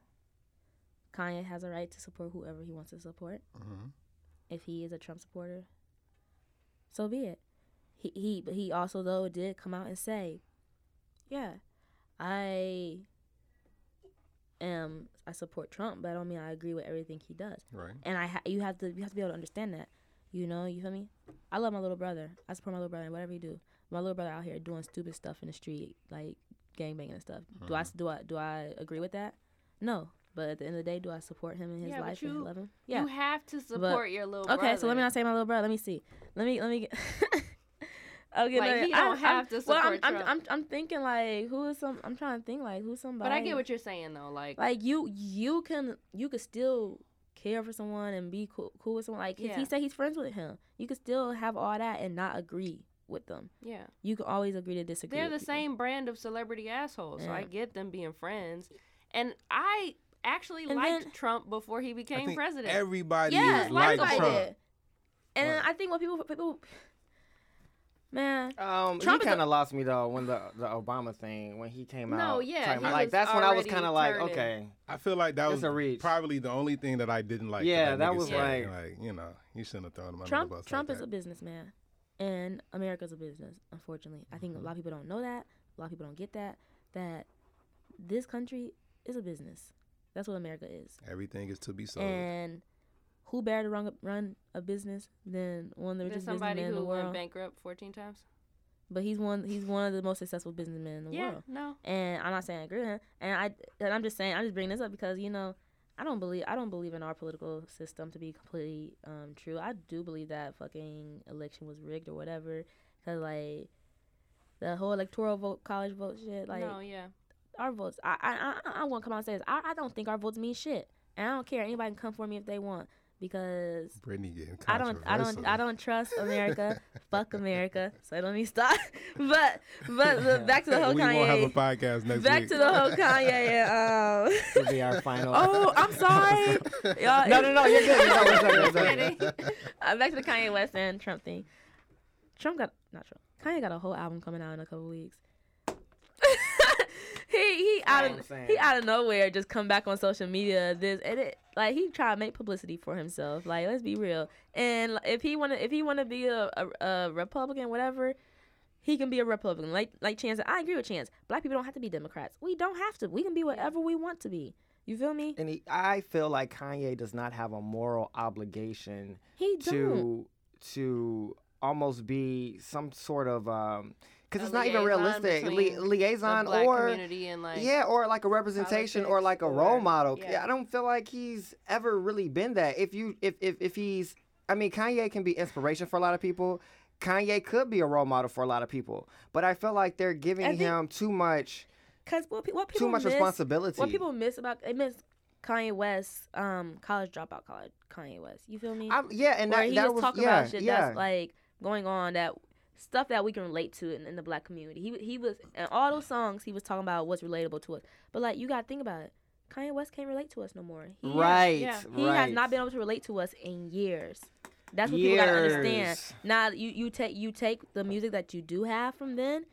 Kanye has a right to support whoever he wants to support. Mhm. If he is a Trump supporter, so be it. He he but he also though did come out and say, yeah, I am I support Trump, but I don't mean I agree with everything he does. Right. and I ha- you have to you have to be able to understand that. You know, you feel me? I love my little brother. I support my little brother in whatever he do. My little brother out here doing stupid stuff in the street, like gangbanging and stuff. Do I mm-hmm. do I do I agree with that? No. But at the end of the day, do I support him in his Yeah, but life and you- love him? Yeah. You have to support your little okay, brother. so let me not say my little brother. Let me see. Let me let me get. okay, Like, let me- he don't I'm- have to I'm- well, I'm, support I'm, I'm, I'm thinking like who is some? I'm trying to think like who's somebody. But I get what you're saying though. Like, like you you can you could still care for someone and be cool, cool with someone like if Yeah. he said he's friends with him you could still have all that and not agree with them yeah, you can always agree to disagree they're the people. same brand of celebrity assholes. So I get them being friends, and I actually And liked then- Trump before he I became think president. everybody yeah is like Trump. did. and then Right. I think what people people man Um, Trump he is a- kind of lost me though when the the Obama thing when he came No, out. No, yeah, talking like that's when I was kind of like, okay, I feel like that was a reach. probably the only thing that I didn't like. Yeah, that, that was said. like- like you know, you shouldn't have thrown him under Trump the bus. Trump like is a businessman and America's a business unfortunately I think a lot of people don't know that a lot of people don't get that that this country is a business that's what America is Everything is to be sold. And who better to run a, run a business than one of the richest businessmen in who the went world? bankrupt 14 times. But he's one he's one of the most successful businessmen in the yeah, world. no. And I'm not saying I agree with him. And I and I'm just saying I'm just bringing this up because you know I don't believe I don't believe in our political system to be completely um, true. I do believe that fucking election was rigged or whatever. Cause like the whole electoral vote, college vote shit, like no, yeah. our votes. I I I, I want to come out and say this. I, I don't think our votes mean shit, and I don't care. Anybody can come for me if they want because Brittany getting I don't I don't I don't trust America. Fuck America. So let me stop. But but the, back to the whole we won't have a podcast next Back week. to the whole Kanye. And, um, this will be our final. oh, I'm sorry. Y'all, no, no, no, you're good. You're good, you're good, you're good. uh, back to the Kanye West and Trump thing. Trump got not Trump. Kanye got a whole album coming out in a couple weeks. he he out of he out of nowhere just come back on social media. This and it like he try to make publicity for himself. Like let's be real. And if he wanna if he wanna be a, a, a Republican whatever, he can be a Republican. Like like Chance, I agree with Chance. Black people don't have to be Democrats. We don't have to. We can be whatever we want to be. You feel me? And he, I feel like Kanye does not have a moral obligation He don't. to to almost be some sort of um because it's not even realistic Li- liaison the black or community and like yeah or like a representation or like a role or- model yeah. i don't feel like he's ever really been that if you if if, if he's i mean kanye can be inspiration for a lot of people kanye could be a role model for a lot of people but i feel like they're giving think- him too much Cause what, pe- what people too much miss, responsibility What people miss about they miss Kanye West, um, college dropout, college Kanye West. You feel me? I'm, yeah and Where that, he that was, was talking yeah about shit yeah that's like going on that stuff that we can relate to in, in the black community. He he was and all those songs he was talking about what's relatable to us. But like you gotta think about it. Kanye West can't relate to us no more. He has- right yeah. he right. has not been able to relate to us in years. That's what people gotta understand. Now you you take you take the music that you do have from then,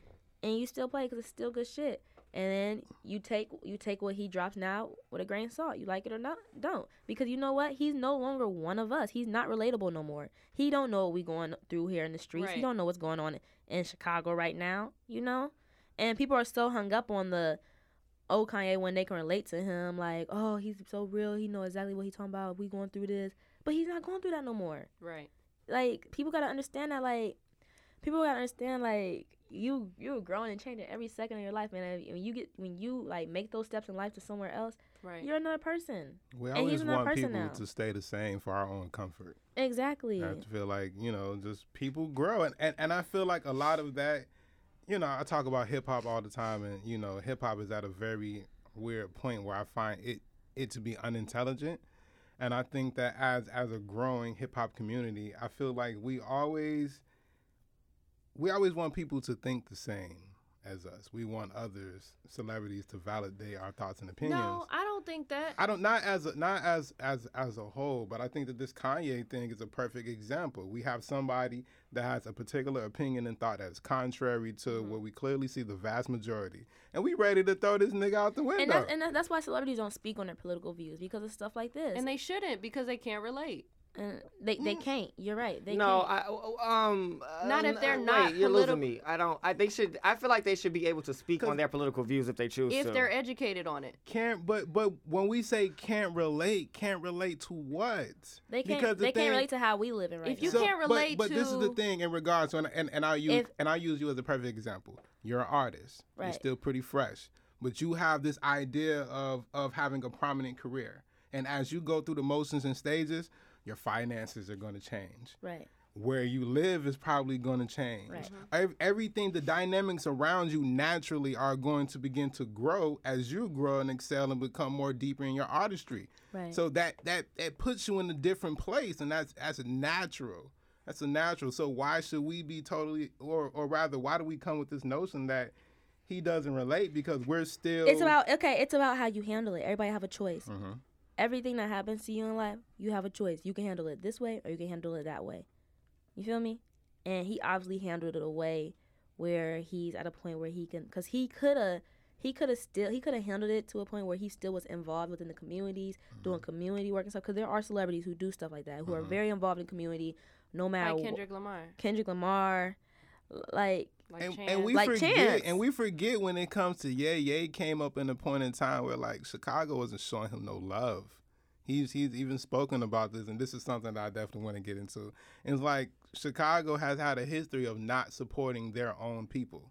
and you still play because it's still good shit. And then you take you take what he drops now with a grain of salt. You like it or not, don't because you know what? He's no longer one of us. He's not relatable no more. He don't know what we going through here in the streets. He don't know what's going on in Chicago right now. You know, and people are so hung up on the oh Kanye when they can relate to him like oh he's so real. He know exactly what he's talking about. We going through this, but he's not going through that no more right. like people gotta understand that like people gotta understand like you you're growing and changing every second of your life man and when you get when you like make those steps in life to somewhere else Right. you're another person We And always he's another want person people now. to stay the same for our own comfort. exactly I feel like you know, just people grow, and, and and I feel like a lot of that. You know, I talk about hip hop all the time, and you know, hip hop is at a very weird point where I find it it to be unintelligent, and I think that as as a growing hip hop community, I feel like we always we always want people to think the same as us. We want others, celebrities, to validate our thoughts and opinions. No, I don't think that. I don't not as a, not as as as a whole, but I think that this Kanye thing is a perfect example. We have somebody that has a particular opinion and thought that's contrary to Mm-hmm. what we clearly see the vast majority, and we ready to throw this nigga out the window. and that's and that's why celebrities don't speak on their political views because of stuff like this and they shouldn't because they can't relate. And they they can't you're right they no, can't. I um Not uh, if they're wait, not You're politi- losing me. I don't. I they should. I feel like they should be able to speak on their political views if they choose If to. they're educated on it. can't but but when we say can't relate, can't relate to what? they can't because the they thing- can't relate to how we live in right If you now. can't relate but, but this is the thing in regards to and and, and I use If- and I use you as a perfect example. You're an artist. You're Right. still pretty fresh, but you have this idea of of having a prominent career. And as you go through the motions and stages, your finances are going to change. right Where you live is probably going to change. Right. Ev- Everything, the dynamics around you naturally are going to begin to grow as you grow and excel and become more deeper in your artistry. right So that that that puts you in a different place, and that's that's a natural. That's a natural. So why should we be totally, or or rather, why do we come with this notion that he doesn't relate because we're still? it's about okay it's about how you handle it everybody have a choice Mhm. Everything that happens to you in life, you have a choice. You can handle it this way or you can handle it that way. You feel me? And he obviously handled it a way where he's at a point where he can, because he could have, he could have still, he could have handled it to a point where he still was involved within the communities, mm-hmm. doing community work and stuff. Because there are celebrities who do stuff like that, who are mm-hmm. very involved in community, no matter Like Kendrick Lamar. Kendrick Lamar, like Like and, Chance. and we Like forget, Chance. and we forget when it comes to Ye. Ye came up in a point in time where like Chicago wasn't showing him no love. He's he's even spoken about this, and this is something that I definitely want to get into. And it's like Chicago has had a history of not supporting their own people.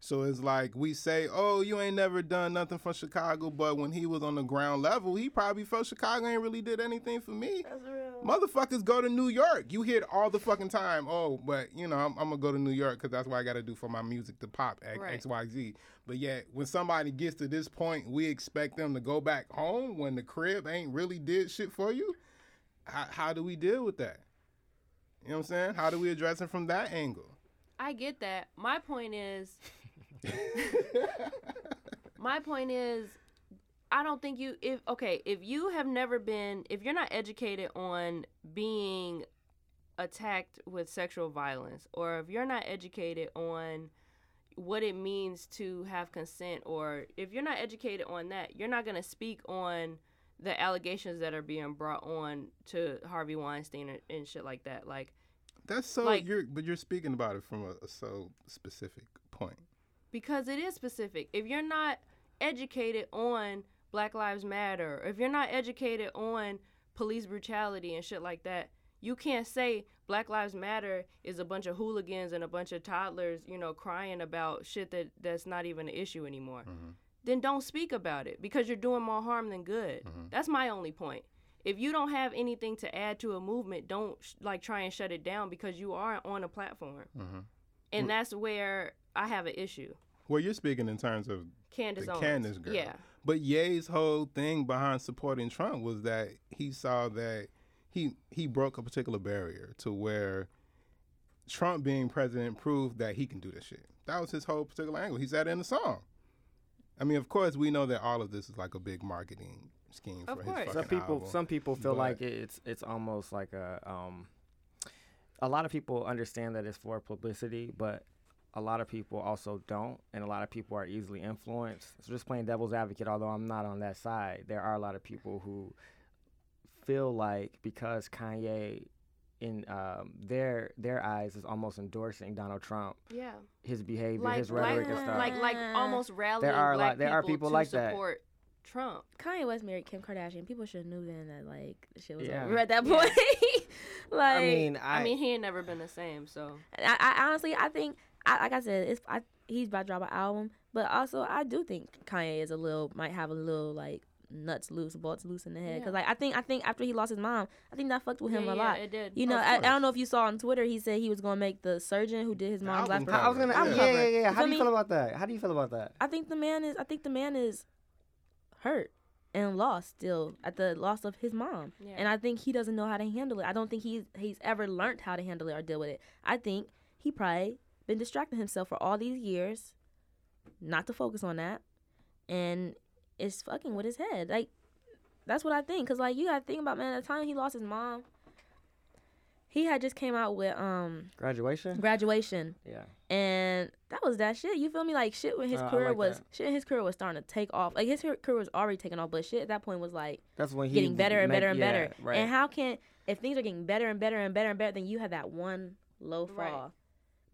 So it's like we say, "Oh, you ain't never done nothing for Chicago," but when he was on the ground level, he probably felt Chicago ain't really did anything for me. That's real. Motherfuckers go to New York. You hear it all the fucking time. Oh, but you know, I'm, I'm gonna go to New York because that's what I got to do for my music to pop X, Right. X, Y, Z. But yet, when somebody gets to this point, we expect them to go back home when the crib ain't really did shit for you. How, how do we deal with that? You know what I'm saying? How do we address it from that angle? I get that. My point is, my point is, I don't think you if okay if you have never been if you're not educated on being attacked with sexual violence or if you're not educated on what it means to have consent or if you're not educated on that you're not going to speak on the allegations that are being brought on to Harvey Weinstein and, and shit like that like That's so Like- you're but you're speaking about it from a, a so specific point. Because it is specific. If you're not educated on Black Lives Matter, or if you're not educated on police brutality and shit like that, you can't say Black Lives Matter is a bunch of hooligans and a bunch of toddlers, you know, crying about shit that that's not even an issue anymore. Mm-hmm. Then don't speak about it because you're doing more harm than good. Mm-hmm. That's my only point. If you don't have anything to add to a movement, don't sh- like try and shut it down because you are on a platform. Mm-hmm. And mm. that's where I have an issue. Well, you're speaking in terms of Candace the Owens. Candace girl. Yeah. But Ye's whole thing behind supporting Trump was that he saw that he he broke a particular barrier to where Trump being president proved that he can do this shit. That was his whole particular angle. He said it in the song. I mean, of course, we know that all of this is like a big marketing scheme Of for course. his Some some people album. some people feel like it's it's almost like a um a lot of people understand that it's for publicity but a lot of people also don't and a lot of people are easily influenced so just playing devil's advocate although i'm not on that side there are a lot of people who feel like because kanye in um, their their eyes is almost endorsing donald trump Yeah. his behavior Like, his like, rhetoric and stuff like, like almost rallying There are a black lot- there are people, people to like that. support Trump. Kanye West married Kim Kardashian. People should have knew then that like the shit was Yeah. over at that Yeah. point. like, i mean i, I, mean, he ain't never been the same. So I, I honestly, I think, I, like I said, it's I, he's about to drop an album, but also I do think Kanye is a little might have a little like nuts loose, bolts loose in the head. Cause Yeah. like I think I think after he lost his mom, I think that fucked with him yeah, a yeah, lot. It did. You oh, know, I, I don't know if you saw on Twitter. He said he was gonna make the surgeon who did his The mom's last. album. I was gonna. Yeah. Yeah, yeah, yeah. How do you feel feel about that? How do you feel about that? I think the man is. I think the man is hurt and lost still at the loss of his mom, Yeah. and I think he doesn't know how to handle it. I don't think he's he's ever learned how to handle it or deal with it. I think he probably been distracting himself for all these years, not to focus on that, and it's fucking with his head. Like that's what I think. Cause like you gotta think about man. At the time he lost his mom, he had just came out with um graduation graduation yeah and that was that shit. You feel me? Like shit when his Uh, career like was that. shit. His career was starting to take off. Like his career was already taking off, but shit at that point was like that's when he getting better and better and yeah, better. right. And how can if things are getting better and better and better and better, then you have that one low fall, Right.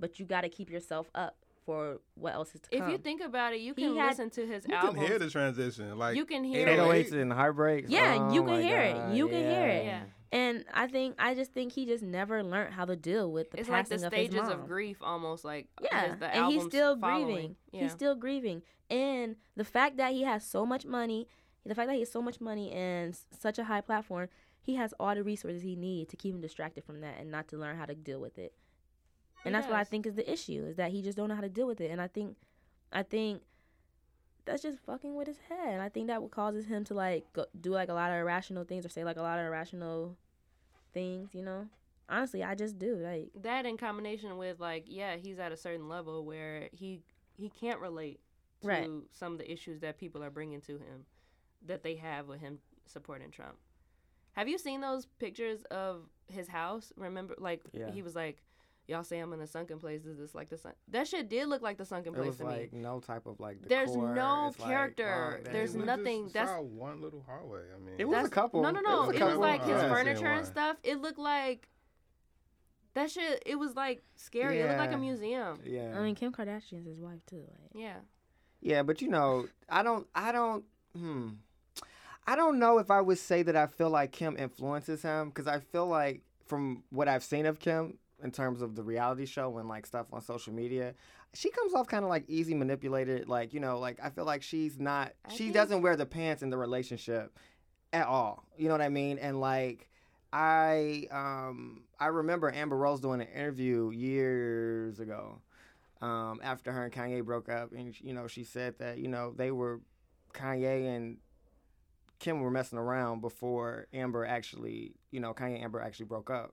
But you got to keep yourself up for what else is to if come. If you think about it, you can had- listen to his album. You albums. can hear the transition. Like You can hear 808s and heartbreaks. Yeah, you Oh can my hear it. You can hear it. Yeah. and I think I just think he just never learned how to deal with the it's like the passing of stages his mom. of grief, almost like Yeah, the and he's still following. grieving. Yeah. He's still grieving, and the fact that he has so much money, the fact that he has so much money and such a high platform, he has all the resources he needs to keep him distracted from that and not to learn how to deal with it. And He that's what I think is the issue is that he just don't know how to deal with it. And I think, I think that's just fucking with his head. And I think that what causes him to like go, do like a lot of irrational things or say like a lot of irrational things. You know, honestly, I just do like. that in combination with like yeah he's at a certain level where he he can't relate to Right. some of the issues that people are bringing to him that they have with him supporting trump have you seen those pictures of his house remember like Yeah. he was like y'all say i'm in a sunken place is this like the sun that shit did look like the sunken It place was to like me no type of like. There's no It's like, character. oh, dang. There's we just nothing- that's- saw one little hallway. I mean, It was a couple. no no It no was it was, like Oh, his I seen furniture and stuff it looked like that shit it was like scary it looked like a museum Yeah. I mean, Kim Kardashian's his wife too. Like. yeah Yeah, but you know, I don't, I don't, hmm. I don't know if I would say that I feel like Kim influences him because I feel like from what I've seen of Kim in terms of the reality show and like stuff on social media, she comes off kind of like easy manipulated. Like you know, like I feel like she's not, I she think- doesn't wear the pants in the relationship at all. You know what I mean? And like. I um I remember Amber Rose doing an interview years ago, um, after her and Kanye broke up, and you know she said that you know they were Kanye and Kim were messing around before Amber actually you know Kanye and Amber actually broke up.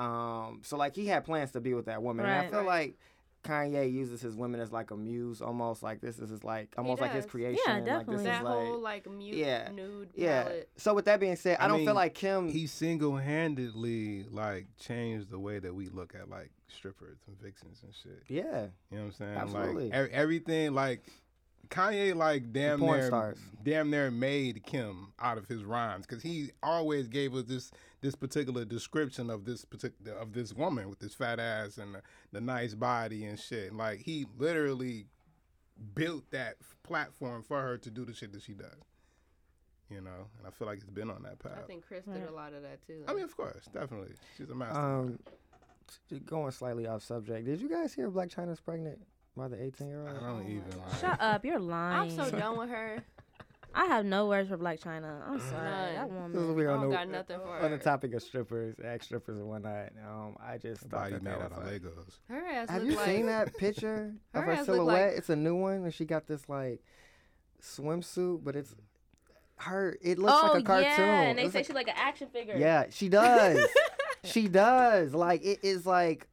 Um, so like he had plans to be with that woman, and I feel Right. like Kanye uses his women as like a muse, almost like this is his like almost like his creation. Yeah, Like definitely. this that is whole like like mute yeah, nude yeah. palette. So with that being said, I, I don't mean, feel like Kim. he single-handedly like changed the way that we look at like strippers and vixens and shit. yeah, You know what I'm saying? Absolutely. Like e- everything, like Kanye like damn near stars. damn near made Kim out of his rhymes because he always gave us this this particular description of this particular of this woman with this fat ass and the, the nice body and shit. Like he literally built that platform for her to do the shit that she does. You know, and I feel like it's been on that path. I think Kris did a lot of that too. I mean, of course, definitely, she's a master. Um, going slightly off subject. Did you guys hear Blac Chyna's pregnant by the 18 year old? I don't even. Like, Shut up, you're lying. I'm so done with her. I have no words for Blac Chyna. I'm sorry. None. That This is woman. weird I on don't the, got nothing for her. on the her. topic of strippers, ex strippers and whatnot. Um, I just thought body that made that out was of like, Legos. Her ass Have look you like seen that picture of Her her ass look silhouette? like- it's a new one, and she got this like swimsuit, but it's her. It looks oh like a cartoon. yeah, and they looks say like- she's like an action figure. yeah, she does. she does. Like it is like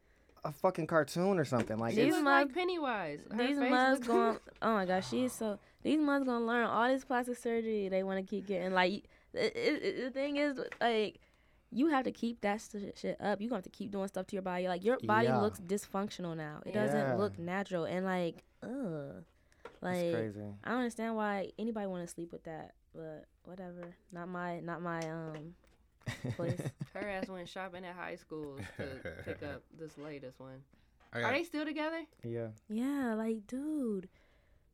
a fucking cartoon or something. Like She These it's, like Pennywise. Her These face moms looks- going. Oh my gosh, she's so. These moms gonna learn all this plastic surgery. They want to keep getting like. It, it, it- the thing is, like, you have to keep that st- shit up. You gonna have to keep doing stuff to your body. Like your body Yeah. looks dysfunctional now. It Yeah. doesn't look natural and like, ugh. Like it's crazy. I don't understand why anybody want to sleep with that, but whatever. Not my, not my um place. Her ass went shopping at high schools to pick up this latest one. I Are they still together? Yeah, yeah, like dude,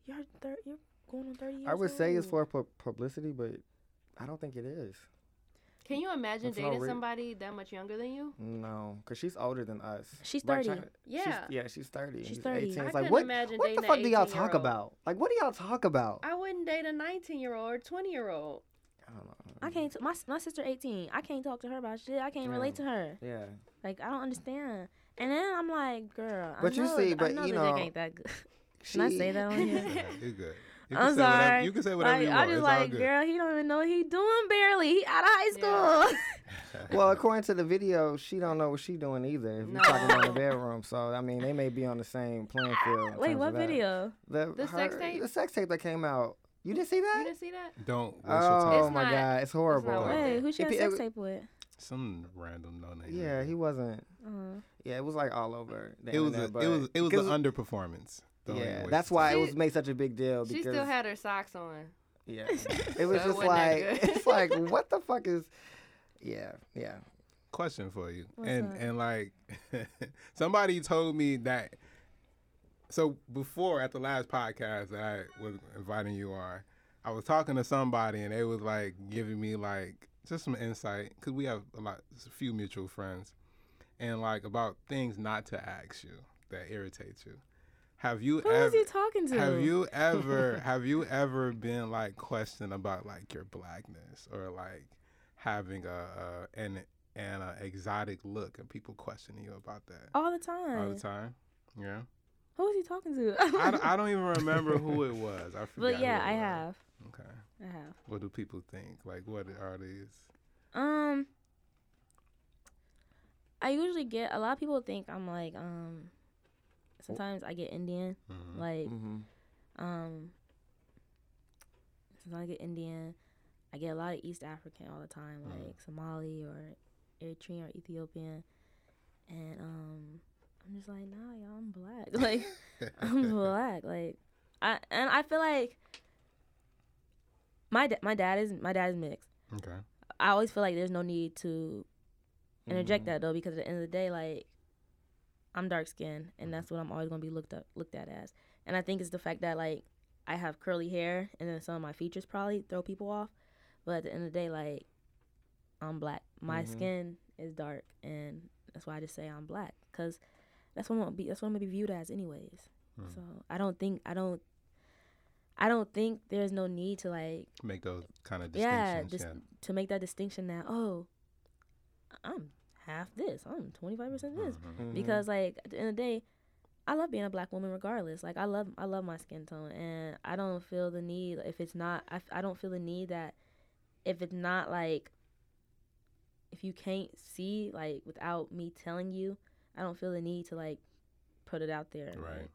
you're thir- you're going on thirty years. I would say it's for pu- publicity, but I don't think it is. Can you imagine That's dating re- somebody that much younger than you? No, because she's older than us. She's Blac 30. Chyna- Yeah. she's, yeah, she's thirty. She's He's 30. 18. I It's like couldn't what? imagine What the fuck do y'all talk about? Like, what do y'all talk about? I wouldn't date a 19 year old or 20 year old. I don't know. I can't. T- my my sister eighteen. I can't talk to her about shit. I can't relate to her. Yeah, Like I don't understand. And then I'm like, girl. But I you know, see, I but know you the know, dick ain't that good. Can I say that on here? You're good. You I'm say whatever- sorry. you can say whatever like, you I want. just it's like, girl, he don't even know what he doing barely. He out of high Yeah. school. well, according to the video, she don't know what she doing either. If No. you're talking about the bedroom, so I mean, they may be on the same playing field. Wait, what video? The, The sex tape? The sex tape that came out. You didn't see that? You didn't see that? Don't Oh It's my not- god, it's horrible. worth it. Wait, who she If had he- sex it- tape with? Some random no name. Yeah, he wasn't. Uh, Yeah, it was like all over. The It was a, internet, it but- was it was because- an underperformance. Don't even Yeah, waste that's why time. it was made such a big deal. Because, She still had her socks on. yeah, it was So it just wasn't that like good. it's like what the fuck is? Yeah, yeah. question for you. What's and up? and like somebody told me that so before at the last podcast that I was inviting you on, I was talking to somebody and they was like giving me like just some insight because we have a lot, a few mutual friends, and like about things not to ask you that irritate you. Have you who ever? was he talking to? Have you ever have you ever been like questioned about like your blackness or like having a, a an an uh, exotic look and people questioning you about that all the time? all the time? Yeah, Who was he talking to? I, don't- I don't even remember who it was. I forgot. but yeah, who it I was. have. Okay, I have. what do people think? Like, what are these? Um, I usually get a lot of people think I'm like um. Sometimes I get Indian, Mhm. like Mm-hmm. um. Sometimes I get Indian. I get a lot of East African all the time, Mm. like Somali or Eritrean or Ethiopian, and um, I'm just like, nah, y'all, I'm black. Like I'm black. Like I and I feel like my da- my dad is my dad is mixed. okay. I always feel like there's no need to interject Mhm. that though because at the end of the day, like I'm dark skinned and that's what I'm always gonna be looked up looked at as. And I think it's the fact that like I have curly hair and then some of my features probably throw people off. But at the end of the day, like I'm black. My Mhm. skin is dark and that's why I just say I'm black because that's what I'm gonna be. That's what I'm gonna be viewed as anyways. Mm. So I don't think I don't. I don't think there's no need to like Make those kind of yeah, distinctions. dis- to make that distinction that oh, I'm half this, I'm 25 percent this, Mhm. Mhm. because like at the end of the day, I love being a black woman regardless. Like I love I love my skin tone, and I don't feel the need if it's not I, I don't feel the need that if it's not like if you can't see like without me telling you, I don't feel the need to like put it out there. Right.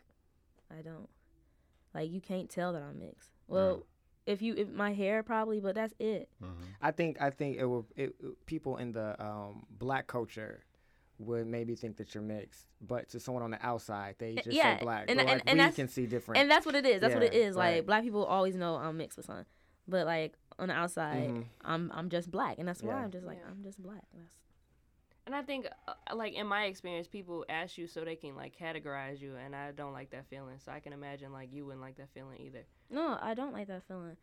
Like, I don't. Like you can't tell that I'm mixed. Well, if you if my hair probably, but that's it. Mhm. I think I think it will it, it- people in the um, black culture would maybe think that you're mixed, but to someone on the outside, they just yeah, say black. and- but and- like, and we can see different. and that's what it is. That's what it is. Yeah. Like right. black people always know I'm mixed with something, but like on the outside, Mhm. I'm I'm just black, and that's why Yeah. I'm just like Yeah. I'm just black. That's, And I think, uh, like in my experience, people ask you so they can like categorize you, and I don't like that feeling. So I can imagine like you wouldn't like that feeling either, no, I don't like that feeling.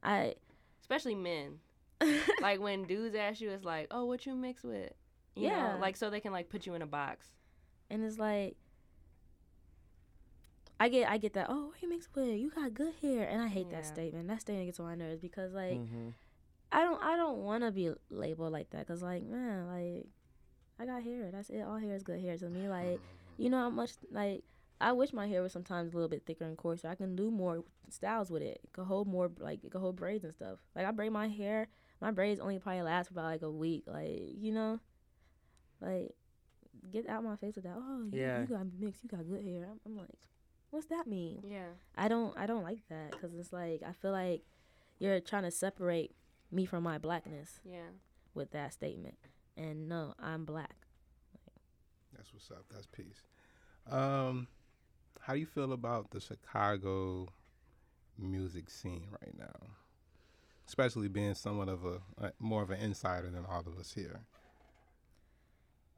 I especially men. like when dudes ask you, it's like, oh, what you mix with? You Yeah. know, like so they can like put you in a box. and it's like I get I get that. Oh, what you mix with? You got good hair, and I hate that statement. That statement gets on my nerves because like Mhm. I don't I don't want to be labeled like that because like man like I got hair. That's it. All hair is good hair to me. Like uh-huh. you know how much like I wish my hair was sometimes a little bit thicker and coarser. I can do more styles with it. It could hold more like it could hold braids and stuff. Like I braid my hair. My braids only probably last for about like a week. Like you know, like get out my face with that. Oh you, Yeah. you got mixed. You got good hair. I'm, I'm like, what's that mean? Yeah. I don't I don't like that because it's like I feel like you're trying to separate me from my blackness Yeah. with that statement. And no, I'm black. That's what's up. That's peace. Um, how do you feel about the Chicago music scene right now? Especially being somewhat of a, a more of an insider than all of us here.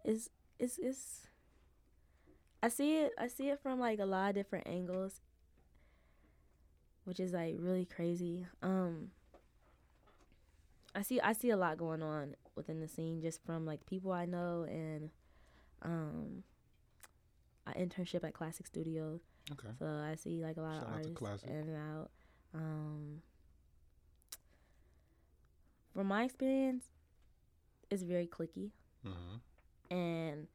It's it's it's I see it I see it from like a lot of different angles. Which is like really crazy. Um I see I see a lot going on within the scene just from like people I know and um an internship at Classick Studios. Okay. So I see like a lot Shout of artists in and out. Um, from my experience, it's very clicky, Mm-hmm. and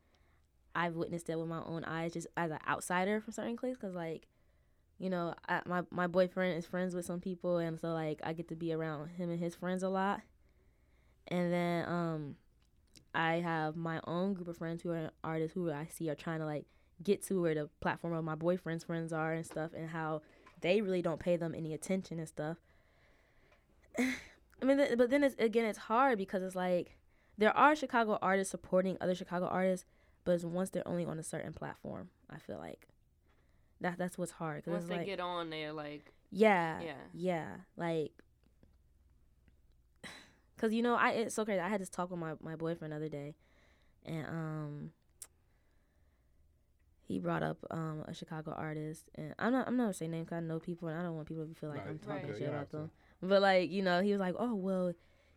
I've witnessed it with my own eyes, just as an outsider from certain cliques. Cause like, you know, I, my my boyfriend is friends with some people, and so like I get to be around him and his friends a lot. And then um, I have my own group of friends who are artists who I see are trying to like get to where the platform of my boyfriend's friends are and stuff, and how they really don't pay them any attention and stuff. I mean, th- but then it's again, it's hard because it's like there are Chicago artists supporting other Chicago artists, but it's once they're only on a certain platform. I feel like that that's what's hard. Cause Once it's they like, get on there, like yeah, Yeah. yeah, like, cause you know, I it's so crazy. I had this talk with my my boyfriend the other day, and um, he brought up um a Chicago artist, and I'm not I'm not gonna say name, cause I know people, and I don't want people to feel like Right, I'm talking right. shit about them. But like you know, he was like, oh well.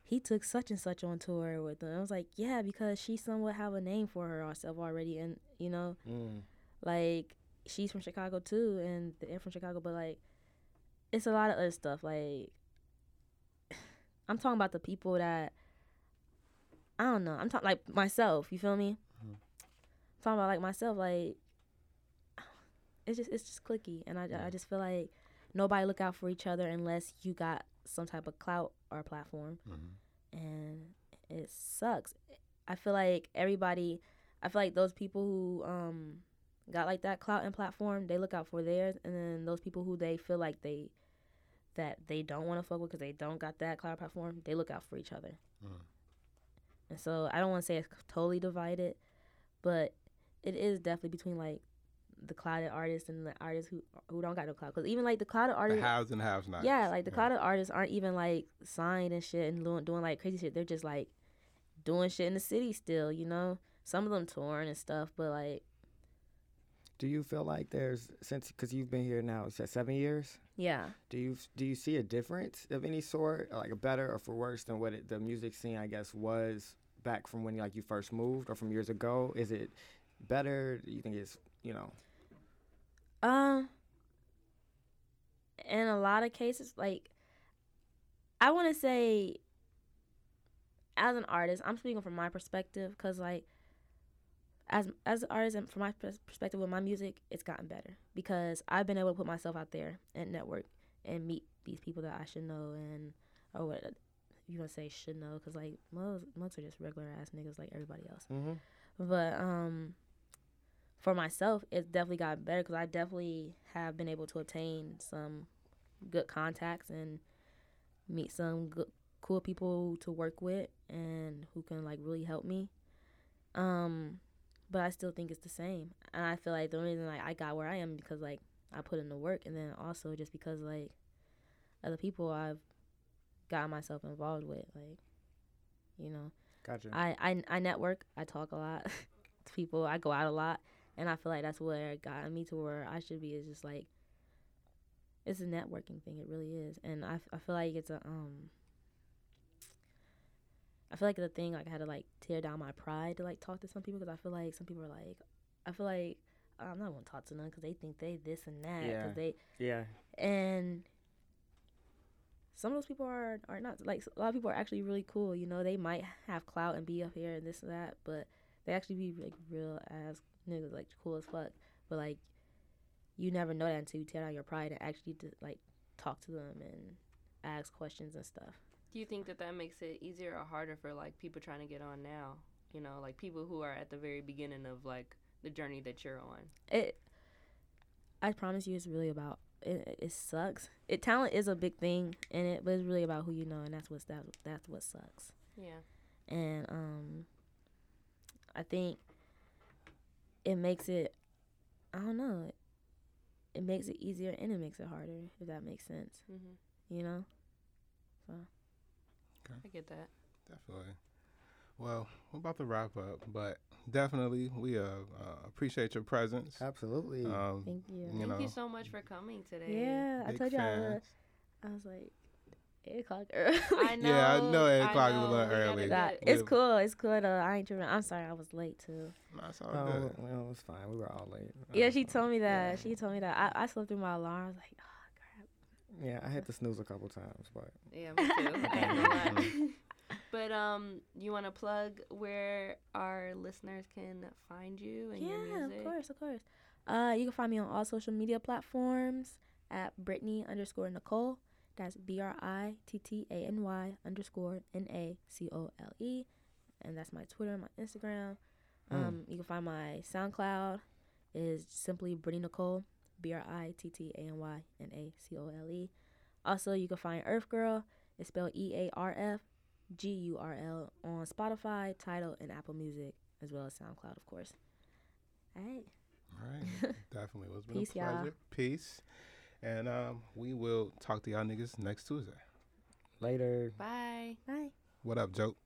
He took such and such on tour with them. I was like, yeah, because she somewhat have a name for herself already, and you know, Mm. like she's from Chicago too, and they're from Chicago, but like it's a lot of other stuff. Like I'm talking about the people that I don't know. I'm talking like myself. You feel me? Mhm. I'm talking about like myself. Like it's just it's just clicky, and I I just feel like nobody look out for each other unless you got some type of clout or platform Mm-hmm. and it sucks. I feel like everybody, I feel like those people who um got like that clout and platform, they look out for theirs, and then those people who they feel like they that they don't want to fuck with because they don't got that cloud platform, they look out for each other. Mm. And so I don't want to say it's totally divided, but it is definitely between like the clouded artists and the artists who who don't got no cloud. Because even like the clouded The artists, haves and haves not. yeah, like the clouded artists aren't even like signed and shit and doing, doing like crazy shit. They're just like doing shit in the city still, you know. Some of them touring and stuff, but like, Do you feel like there's since because you've been here now, is that seven years? Yeah, Do you do you see a difference of any sort, like a better or for worse than what it, the music scene I guess was back from when like you first moved or from years ago? Is it better? Do you think it's you know? um, in a lot of cases, like, I want to say, as an artist, I'm speaking from my perspective, because like, as as an artist and from my perspective with my music, it's gotten better because I've been able to put myself out there and network and meet these people that I should know and or what you gonna say should know because like most most are just regular ass niggas like everybody else. Mm-hmm. But um, for myself, it's definitely gotten better because I definitely have been able to obtain some good contacts and meet some good, cool people to work with and who can like really help me. Um, but I still think it's the same. And I feel like the reason like I got where I am because like I put in the work, and then also just because like other people I've got myself involved with, like you know, Gotcha. I I, I network, I talk a lot to people, I go out a lot, and I feel like that's where it got me to where I should be. Is just like it's a networking thing. It really is, and I, I feel like it's a um. I feel like the thing like I had to like tear down my pride to like talk to some people because I feel like some people are like, I feel like I'm not gonna talk to them because they think they this and that Yeah. they yeah. and some of those people are are not like a lot of people are actually really cool. You know, they might have clout and be up here and this and that, but they actually be like real as niggas, like cool as fuck. But like, you never know that until you tear down your pride and actually like talk to them and ask questions and stuff. Do you think that that makes it easier or harder for like people trying to get on now? You know, like people who are at the very beginning of like the journey that you're on. It, I promise you, it's really about. It, it sucks. It talent is a big thing in it, but it's really about who you know, and that's what's that. That's what sucks. Yeah. and um i think it makes it i don't know it makes it easier and it makes it harder if that makes sense hmm you know I get that. Definitely. Well, we're about to wrap up, but definitely we uh, uh appreciate your presence. Absolutely. Um, thank you You Thank know. you so much for coming today. yeah i big told you I was. I was like eight o'clock early I know. Yeah, I know eight o'clock is a little early. get- That- it's cool it's cool though i ain't tripping i'm sorry i was late too no, it's all Oh, good. well, it's fine. We were all late. yeah she told me that yeah. she told me that i, I slept through my alarm i was like crap Yeah, I had to snooze a couple times, but Yeah, me too. I ain't gonna lie. but um, you want to plug where our listeners can find you and your yeah, of course, of course. Uh, you can find me on all social media platforms at Brittany underscore Nacole. That's B R I T T A N Y underscore N A C O L E, and that's my Twitter, my Instagram. Mm. Um, you can find my SoundCloud is simply Brittany Nacole, B R I T T A N Y N A C O L E. Also, you can find Earf Gurl. It's spelled E A R F G U R L on Spotify, Tidal, and Apple Music, as well as SoundCloud, of course. All right. All right. Definitely. Well, it's been Peace, a y'all. pleasure. Peace. And um, we will talk to y'all niggas next Tuesday. later. Bye. Bye. What up, Joe?